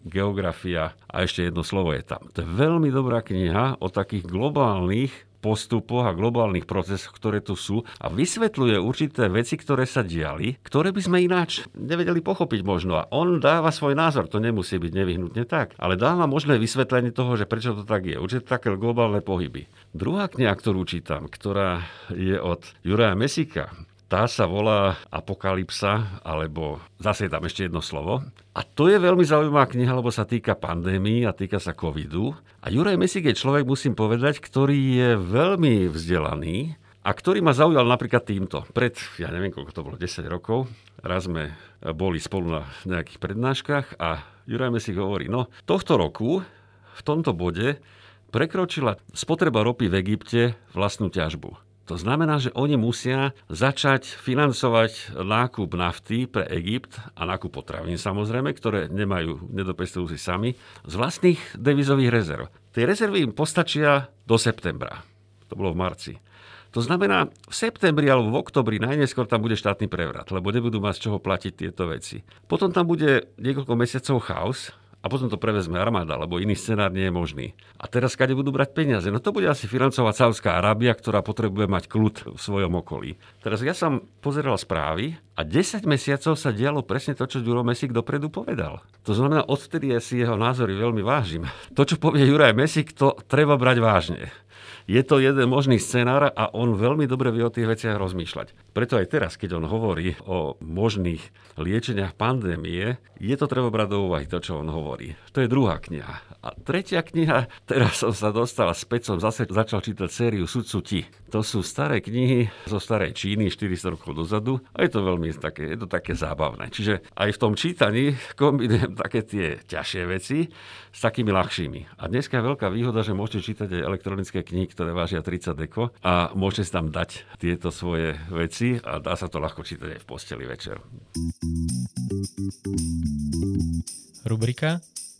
geografia a ešte jedno slovo je tam. To je veľmi dobrá kniha o takých globálnych postupoch a globálnych procesoch, ktoré tu sú a vysvetľuje určité veci, ktoré sa diali, ktoré by sme ináč nevedeli pochopiť možno. A on dáva svoj názor, to nemusí byť nevyhnutne tak, ale dáva možné vysvetlenie toho, že prečo to tak je. Určite také globálne pohyby. Druhá kniha, ktorú čítam, ktorá je od Juraja Mesika, tá sa volá Apokalypsa, alebo zase je tam ešte jedno slovo. A to je veľmi zaujímavá kniha, lebo sa týka pandémii a týka sa covidu. A Juraj Mesík je človek, musím povedať, ktorý je veľmi vzdelaný a ktorý ma zaujal napríklad týmto. Pred, ja neviem, koľko to bolo, 10 rokov, raz sme boli spolu na nejakých prednáškach a Juraj Mesík hovorí, no tohto roku v tomto bode prekročila spotreba ropy v Egypte vlastnú ťažbu. To znamená, že oni musia začať financovať nákup nafty pre Egypt a nákup potravín samozrejme, ktoré nemajú, nedopestujú si sami, z vlastných devizových rezerv. Tie rezervy im postačia do septembra. To bolo v marci. To znamená, v septembri alebo v oktobri najneskôr tam bude štátny prevrat, lebo nebudú mať z čoho platiť tieto veci. Potom tam bude niekoľko mesiacov chaos, a potom to prevezme armáda, lebo iný scenár nie je možný. A teraz kade budú brať peniaze? No to bude asi financovať Saudská Arábia, ktorá potrebuje mať kľud v svojom okolí. Teraz ja som pozeral správy a 10 mesiacov sa dialo presne to, čo Ďuro Mesík dopredu povedal. To znamená, odtedy ja si jeho názory veľmi vážim. To, čo povie Juraj Mesík, to treba brať vážne je to jeden možný scenár a on veľmi dobre vie o tých veciach rozmýšľať. Preto aj teraz, keď on hovorí o možných liečeniach pandémie, je to treba brať do úvahy, to, čo on hovorí. To je druhá kniha. A tretia kniha, teraz som sa dostal späť, som zase začal čítať sériu Sudcu Ti. To sú staré knihy zo starej Číny, 400 rokov dozadu a je to veľmi také, je to také zábavné. Čiže aj v tom čítaní kombinujem také tie ťažšie veci s takými ľahšími. A dneska je veľká výhoda, že môžete čítať aj elektronické knihy, ktoré vážia 30 deko a môžete si tam dať tieto svoje veci a dá sa to ľahko čítať aj v posteli večer. Rubrika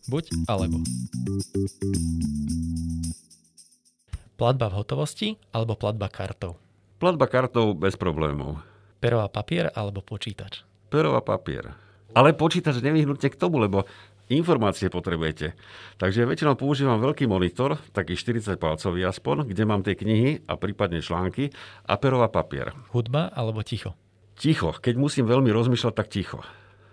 Buď alebo. Platba v hotovosti alebo platba kartou? Platba kartou bez problémov. Pero a papier alebo počítač? Pero a papier. Ale počítač nevyhnutne k tomu, lebo informácie potrebujete. Takže väčšinou používam veľký monitor, taký 40 palcový aspoň, kde mám tie knihy a prípadne články a pero a papier. Hudba alebo ticho? Ticho. Keď musím veľmi rozmýšľať, tak ticho.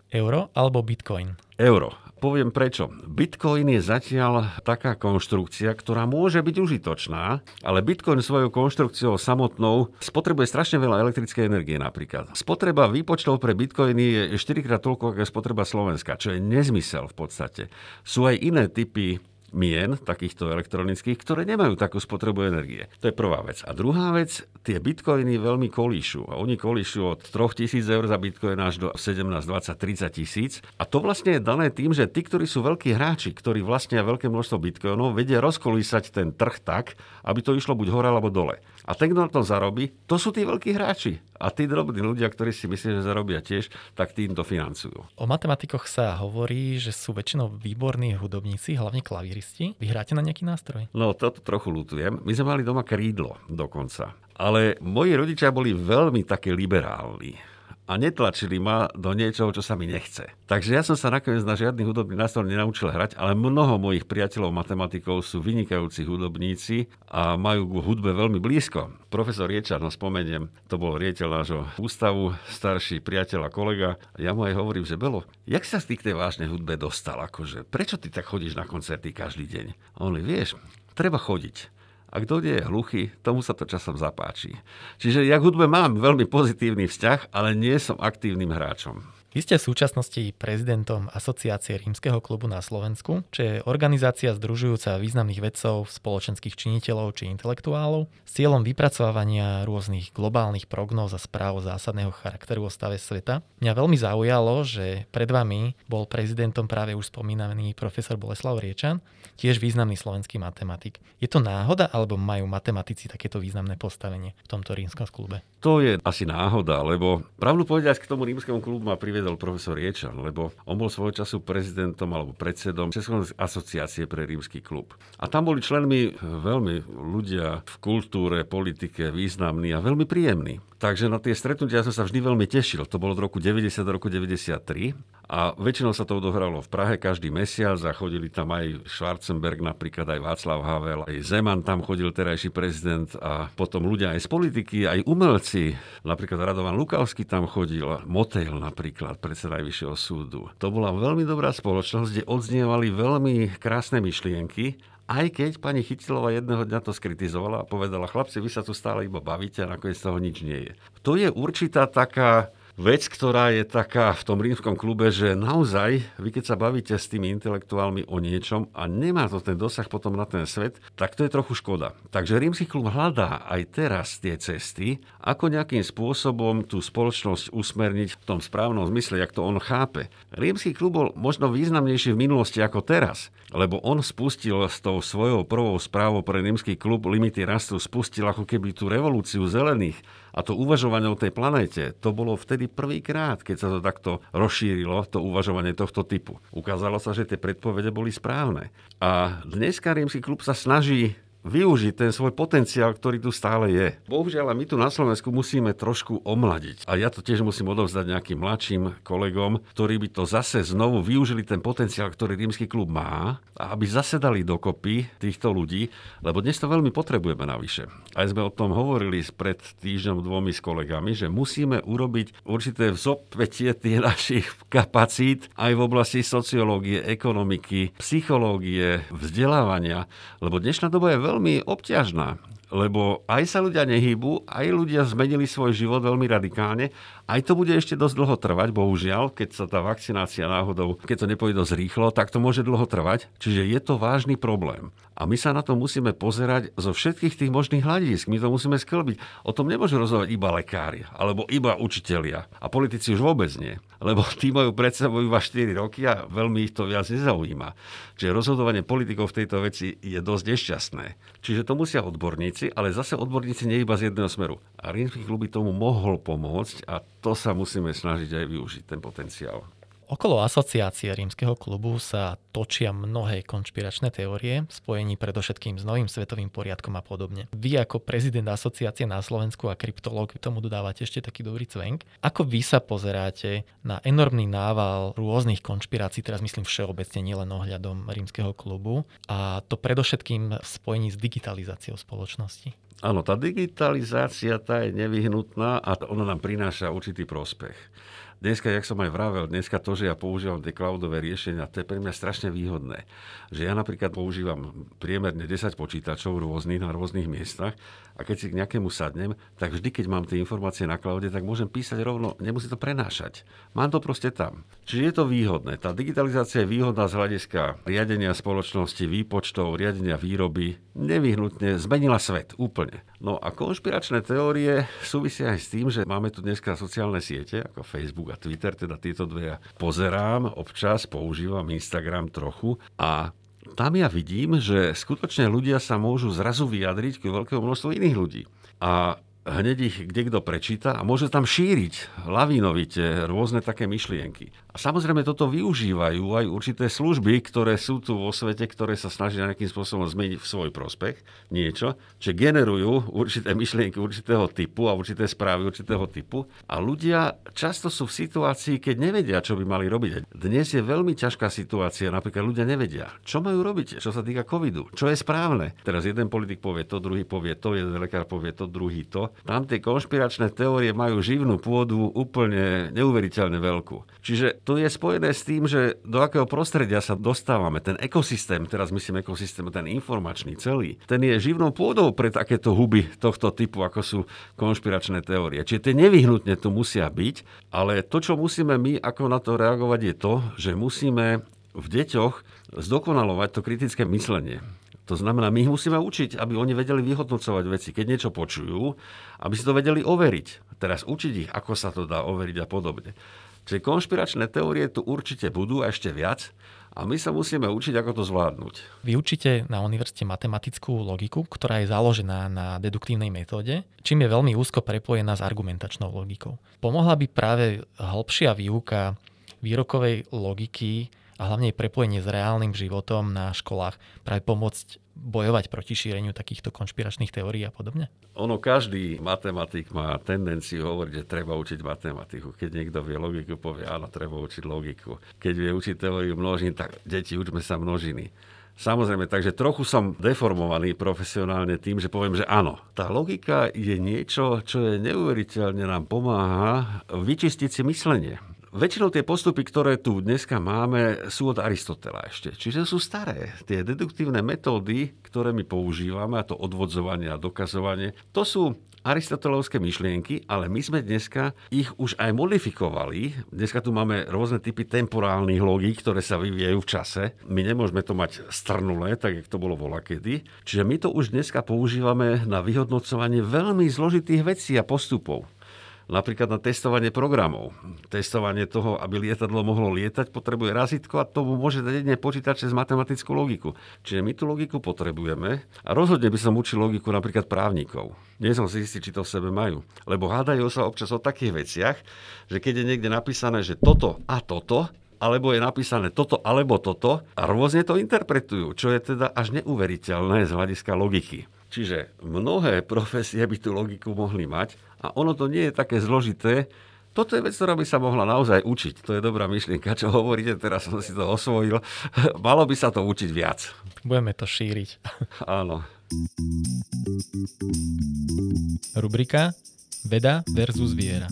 Euro alebo bitcoin? Euro. Poviem prečo. Bitcoin je zatiaľ taká konštrukcia, ktorá môže byť užitočná, ale Bitcoin svojou konštrukciou samotnou spotrebuje strašne veľa elektrickej energie napríklad. Spotreba výpočtov pre Bitcoiny je 4 krát toľko, ako je spotreba Slovenska, čo je nezmysel v podstate. Sú aj iné typy mien, takýchto elektronických, ktoré nemajú takú spotrebu energie. To je prvá vec. A druhá vec, tie bitcoiny veľmi kolíšu. A oni kolíšu od 3000 eur za bitcoin až do 17, 20, 30 tisíc. A to vlastne je dané tým, že tí, ktorí sú veľkí hráči, ktorí vlastnia veľké množstvo bitcoinov, vedia rozkolísať ten trh tak, aby to išlo buď hore alebo dole. A ten, kto na tom zarobí, to sú tí veľkí hráči. A tí drobní ľudia, ktorí si myslia, že zarobia tiež, tak tým to financujú. O matematikoch sa hovorí, že sú väčšinou výborní hudobníci, hlavne klavíristi. Vy hráte na nejaký nástroj? No, toto trochu lutujem. My sme mali doma krídlo dokonca. Ale moji rodičia boli veľmi také liberálni a netlačili ma do niečoho, čo sa mi nechce. Takže ja som sa nakoniec na žiadny hudobný nástroj nenaučil hrať, ale mnoho mojich priateľov matematikov sú vynikajúci hudobníci a majú k hudbe veľmi blízko. Profesor Riečar, no spomeniem, to bol riediteľ nášho ústavu, starší priateľ a kolega. Ja mu aj hovorím, že Belo, jak sa ty k tej vážnej hudbe dostal? Akože, prečo ty tak chodíš na koncerty každý deň? On vieš, treba chodiť. A kto nie je hluchý, tomu sa to časom zapáči. Čiže ja k hudbe mám veľmi pozitívny vzťah, ale nie som aktívnym hráčom. Vy ste v súčasnosti prezidentom Asociácie rímskeho klubu na Slovensku, čo je organizácia združujúca významných vedcov, spoločenských činiteľov či intelektuálov s cieľom vypracovania rôznych globálnych prognóz a správ zásadného charakteru o stave sveta. Mňa veľmi zaujalo, že pred vami bol prezidentom práve už spomínaný profesor Boleslav Riečan, tiež významný slovenský matematik. Je to náhoda, alebo majú matematici takéto významné postavenie v tomto rímskom klube? To je asi náhoda, lebo pravdu povedať k tomu rímskemu klubu ma priviedol profesor Riečan, lebo on bol svojho času prezidentom alebo predsedom Českej asociácie pre rímsky klub. A tam boli členmi veľmi ľudia v kultúre, politike významní a veľmi príjemní. Takže na tie stretnutia som sa vždy veľmi tešil. To bolo od roku 90 do roku 93 a väčšinou sa to odohralo v Prahe každý mesiac a chodili tam aj Schwarzenberg, napríklad aj Václav Havel, aj Zeman tam chodil terajší prezident a potom ľudia aj z politiky, aj umelci. Napríklad Radovan Lukavský tam chodil, Motel napríklad, predseda Najvyššieho súdu. To bola veľmi dobrá spoločnosť, kde odznievali veľmi krásne myšlienky aj keď pani Chytilová jedného dňa to skritizovala a povedala, chlapci, vy sa tu stále iba bavíte a nakoniec toho nič nie je. To je určitá taká vec, ktorá je taká v tom rímskom klube, že naozaj, vy keď sa bavíte s tými intelektuálmi o niečom a nemá to ten dosah potom na ten svet, tak to je trochu škoda. Takže rímsky klub hľadá aj teraz tie cesty, ako nejakým spôsobom tú spoločnosť usmerniť v tom správnom zmysle, jak to on chápe. Rímsky klub bol možno významnejší v minulosti ako teraz, lebo on spustil s tou svojou prvou správou pre rímsky klub Limity rastu, spustil ako keby tú revolúciu zelených a to uvažovanie o tej planéte, to bolo vtedy prvýkrát, keď sa to takto rozšírilo, to uvažovanie tohto typu. Ukázalo sa, že tie predpovede boli správne. A dneska rímsky klub sa snaží využiť ten svoj potenciál, ktorý tu stále je. Bohužiaľ, my tu na Slovensku musíme trošku omladiť. A ja to tiež musím odovzdať nejakým mladším kolegom, ktorí by to zase znovu využili ten potenciál, ktorý rímsky klub má a aby zase dokopy týchto ľudí, lebo dnes to veľmi potrebujeme navyše. Aj sme o tom hovorili pred týždňom dvomi s kolegami, že musíme urobiť určité vzopätie tých našich kapacít aj v oblasti sociológie, ekonomiky, psychológie, vzdelávania, lebo dnešná doba je veľmi obťažná, lebo aj sa ľudia nehýbu, aj ľudia zmenili svoj život veľmi radikálne aj to bude ešte dosť dlho trvať, bohužiaľ, keď sa tá vakcinácia náhodou, keď to nepôjde dosť rýchlo, tak to môže dlho trvať. Čiže je to vážny problém. A my sa na to musíme pozerať zo všetkých tých možných hľadisk. My to musíme sklbiť. O tom nemôžu rozhodovať iba lekári, alebo iba učitelia. A politici už vôbec nie. Lebo tí majú pred sebou iba 4 roky a veľmi ich to viac nezaujíma. Čiže rozhodovanie politikov v tejto veci je dosť nešťastné. Čiže to musia odborníci, ale zase odborníci nie iba z jedného smeru. A rímsky by tomu mohol pomôcť a to sa musíme snažiť aj využiť, ten potenciál. Okolo asociácie rímskeho klubu sa točia mnohé konšpiračné teórie, spojení predovšetkým s novým svetovým poriadkom a podobne. Vy ako prezident asociácie na Slovensku a kryptológ tomu dodávate ešte taký dobrý cvenk. Ako vy sa pozeráte na enormný nával rôznych konšpirácií, teraz myslím všeobecne nielen ohľadom rímskeho klubu, a to predovšetkým v spojení s digitalizáciou spoločnosti? Áno, tá digitalizácia tá je nevyhnutná a ona nám prináša určitý prospech. Dneska, jak som aj vravel, dneska to, že ja používam tie cloudové riešenia, to je pre mňa strašne výhodné. Že ja napríklad používam priemerne 10 počítačov rôznych na rôznych miestach a keď si k nejakému sadnem, tak vždy, keď mám tie informácie na cloude, tak môžem písať rovno, nemusí to prenášať. Mám to proste tam. Čiže je to výhodné. Tá digitalizácia je výhodná z hľadiska riadenia spoločnosti, výpočtov, riadenia výroby. Nevyhnutne zmenila svet úplne. No a konšpiračné teórie súvisia aj s tým, že máme tu dneska sociálne siete ako Facebook a Twitter, teda tieto dve ja pozerám, občas používam Instagram trochu a tam ja vidím, že skutočne ľudia sa môžu zrazu vyjadriť k veľkému množstvu iných ľudí. A hneď ich kde kto prečíta a môže tam šíriť lavínovite rôzne také myšlienky. A samozrejme toto využívajú aj určité služby, ktoré sú tu vo svete, ktoré sa snažia nejakým spôsobom zmeniť v svoj prospech niečo, že generujú určité myšlienky určitého typu a určité správy určitého typu. A ľudia často sú v situácii, keď nevedia, čo by mali robiť. Dnes je veľmi ťažká situácia, napríklad ľudia nevedia, čo majú robiť, čo sa týka covidu, čo je správne. Teraz jeden politik povie to, druhý povie to, jeden lekár povie to, druhý to Tam tie konšpiračné teórie majú živnú pôdu úplne neuveriteľne veľkú. Čiže to je spojené s tým, že do akého prostredia sa dostávame. Ten ekosystém, teraz myslím ekosystém, ten informačný celý, ten je živnou pôdou pre takéto huby tohto typu, ako sú konšpiračné teórie. Čiže tie nevyhnutne tu musia byť, ale to, čo musíme my ako na to reagovať, je to, že musíme v deťoch zdokonalovať to kritické myslenie. To znamená, my ich musíme učiť, aby oni vedeli vyhodnocovať veci, keď niečo počujú, aby si to vedeli overiť. Teraz učiť ich, ako sa to dá overiť a podobne. Čiže konšpiračné teórie tu určite budú a ešte viac a my sa musíme učiť, ako to zvládnuť. Vy učíte na univerzite matematickú logiku, ktorá je založená na deduktívnej metóde, čím je veľmi úzko prepojená s argumentačnou logikou. Pomohla by práve hĺbšia výuka výrokovej logiky a hlavne prepojenie s reálnym životom na školách práve pomôcť bojovať proti šíreniu takýchto konšpiračných teórií a podobne? Ono, každý matematik má tendenciu hovoriť, že treba učiť matematiku. Keď niekto vie logiku, povie, áno, treba učiť logiku. Keď vie učiť teóriu množín, tak deti, učme sa množiny. Samozrejme, takže trochu som deformovaný profesionálne tým, že poviem, že áno, tá logika je niečo, čo je neuveriteľne nám pomáha vyčistiť si myslenie. Väčšinou tie postupy, ktoré tu dneska máme, sú od Aristotela ešte. Čiže sú staré. Tie deduktívne metódy, ktoré my používame, a to odvodzovanie a dokazovanie, to sú aristotelovské myšlienky, ale my sme dneska ich už aj modifikovali. Dneska tu máme rôzne typy temporálnych logík, ktoré sa vyvíjajú v čase. My nemôžeme to mať strnulé, tak jak to bolo volakedy. Čiže my to už dneska používame na vyhodnocovanie veľmi zložitých vecí a postupov napríklad na testovanie programov. Testovanie toho, aby lietadlo mohlo lietať, potrebuje razítko a tomu môže dať jedne počítač cez matematickú logiku. Čiže my tú logiku potrebujeme a rozhodne by som učil logiku napríklad právnikov. Nie som si istý, či to v sebe majú. Lebo hádajú sa občas o takých veciach, že keď je niekde napísané, že toto a toto, alebo je napísané toto alebo toto a rôzne to interpretujú, čo je teda až neuveriteľné z hľadiska logiky. Čiže mnohé profesie by tú logiku mohli mať a ono to nie je také zložité. Toto je vec, ktorá by sa mohla naozaj učiť. To je dobrá myšlienka, čo hovoríte, teraz som si to osvojil. Malo by sa to učiť viac. Budeme to šíriť. Áno. Rubrika Veda versus viera.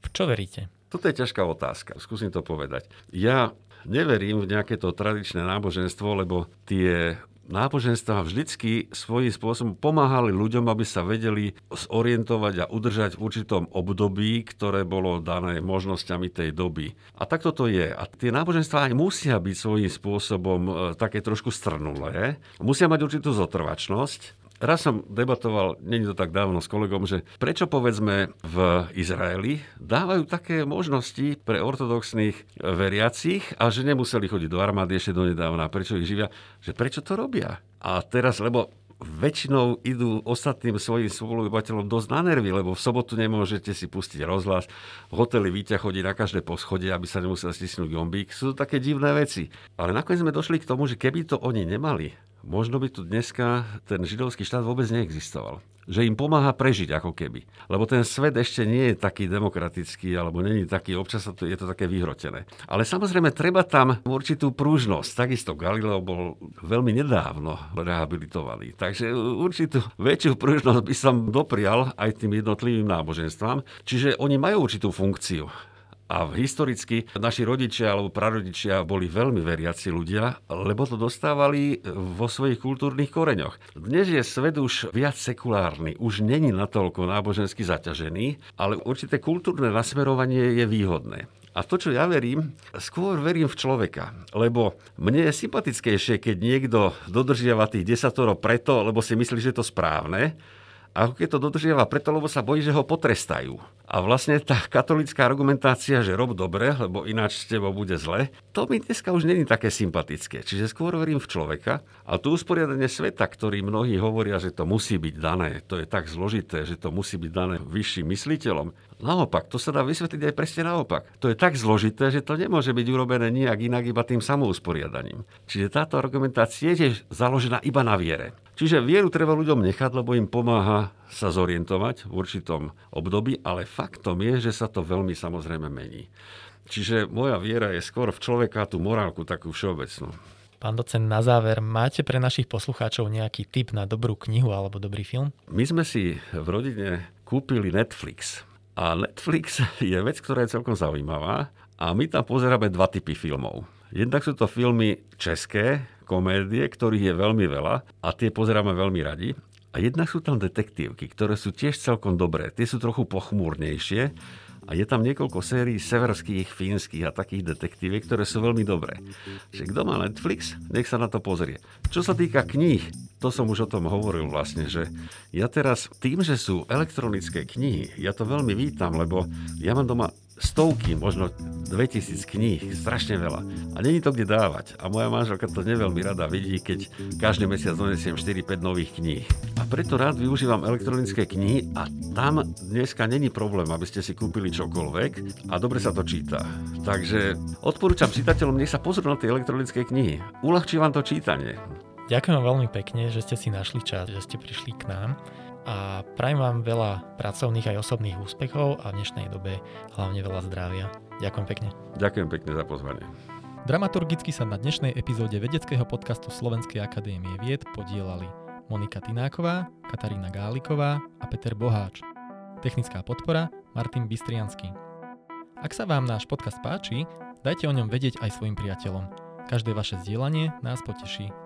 V čo veríte? Toto je ťažká otázka. Skúsim to povedať. Ja neverím v nejaké to tradičné náboženstvo, lebo tie náboženstva vždycky svojím spôsobom pomáhali ľuďom, aby sa vedeli zorientovať a udržať v určitom období, ktoré bolo dané možnosťami tej doby. A takto to je. A tie náboženstva aj musia byť svojím spôsobom e, také trošku strnulé, musia mať určitú zotrvačnosť, Raz som debatoval, není to tak dávno s kolegom, že prečo povedzme v Izraeli dávajú také možnosti pre ortodoxných veriacich a že nemuseli chodiť do armády ešte donedávna, prečo ich živia, že prečo to robia. A teraz, lebo väčšinou idú ostatným svojim spoluobyvateľom dosť na nervy, lebo v sobotu nemôžete si pustiť rozhlas, v hoteli Víťa chodí na každé poschodie, aby sa nemusel stisnúť gombík. Sú to také divné veci. Ale nakoniec sme došli k tomu, že keby to oni nemali, možno by tu dneska ten židovský štát vôbec neexistoval. Že im pomáha prežiť ako keby. Lebo ten svet ešte nie je taký demokratický, alebo není taký, občas to, je to také vyhrotené. Ale samozrejme, treba tam určitú prúžnosť. Takisto Galileo bol veľmi nedávno rehabilitovaný. Takže určitú väčšiu prúžnosť by som doprial aj tým jednotlivým náboženstvám. Čiže oni majú určitú funkciu. A historicky naši rodičia alebo prarodičia boli veľmi veriaci ľudia, lebo to dostávali vo svojich kultúrnych koreňoch. Dnes je svet už viac sekulárny, už není natoľko nábožensky zaťažený, ale určité kultúrne nasmerovanie je výhodné. A to, čo ja verím, skôr verím v človeka. Lebo mne je sympatickejšie, keď niekto dodržiava tých desatoro preto, lebo si myslí, že je to správne, ako keď to dodržiava preto, lebo sa bojí, že ho potrestajú. A vlastne tá katolická argumentácia, že rob dobre, lebo ináč s tebou bude zle, to mi dneska už není také sympatické. Čiže skôr verím v človeka. A tu usporiadanie sveta, ktorý mnohí hovoria, že to musí byť dané, to je tak zložité, že to musí byť dané vyšším mysliteľom. Naopak, to sa dá vysvetliť aj presne naopak. To je tak zložité, že to nemôže byť urobené nijak inak iba tým samousporiadaním. Čiže táto argumentácia je založená iba na viere. Čiže vieru treba ľuďom nechať, lebo im pomáha sa zorientovať v určitom období, ale faktom je, že sa to veľmi samozrejme mení. Čiže moja viera je skôr v človeka tú morálku takú všeobecnú. Pán docent, na záver, máte pre našich poslucháčov nejaký tip na dobrú knihu alebo dobrý film? My sme si v rodine kúpili Netflix. A Netflix je vec, ktorá je celkom zaujímavá. A my tam pozeráme dva typy filmov. Jednak sú to filmy české, komédie, ktorých je veľmi veľa a tie pozeráme veľmi radi. A jednak sú tam detektívky, ktoré sú tiež celkom dobré. Tie sú trochu pochmúrnejšie a je tam niekoľko sérií severských, fínskych a takých detektíviek, ktoré sú veľmi dobré. Že kto má Netflix, nech sa na to pozrie. Čo sa týka kníh, to som už o tom hovoril vlastne, že ja teraz tým, že sú elektronické knihy, ja to veľmi vítam, lebo ja mám doma stovky, možno 2000 kníh, strašne veľa. A není to kde dávať. A moja manželka to neveľmi rada vidí, keď každý mesiac donesiem 4-5 nových kníh. A preto rád využívam elektronické knihy a tam dneska není problém, aby ste si kúpili čokoľvek a dobre sa to číta. Takže odporúčam čitateľom, nech sa pozrú na tie elektronické knihy. Uľahčí vám to čítanie. Ďakujem veľmi pekne, že ste si našli čas, že ste prišli k nám a prajem vám veľa pracovných aj osobných úspechov a v dnešnej dobe hlavne veľa zdravia. Ďakujem pekne. Ďakujem pekne za pozvanie. Dramaturgicky sa na dnešnej epizóde vedeckého podcastu Slovenskej akadémie vied podielali Monika Tináková, Katarína Gáliková a Peter Boháč. Technická podpora Martin Bystriansky. Ak sa vám náš podcast páči, dajte o ňom vedieť aj svojim priateľom. Každé vaše zdieľanie nás poteší.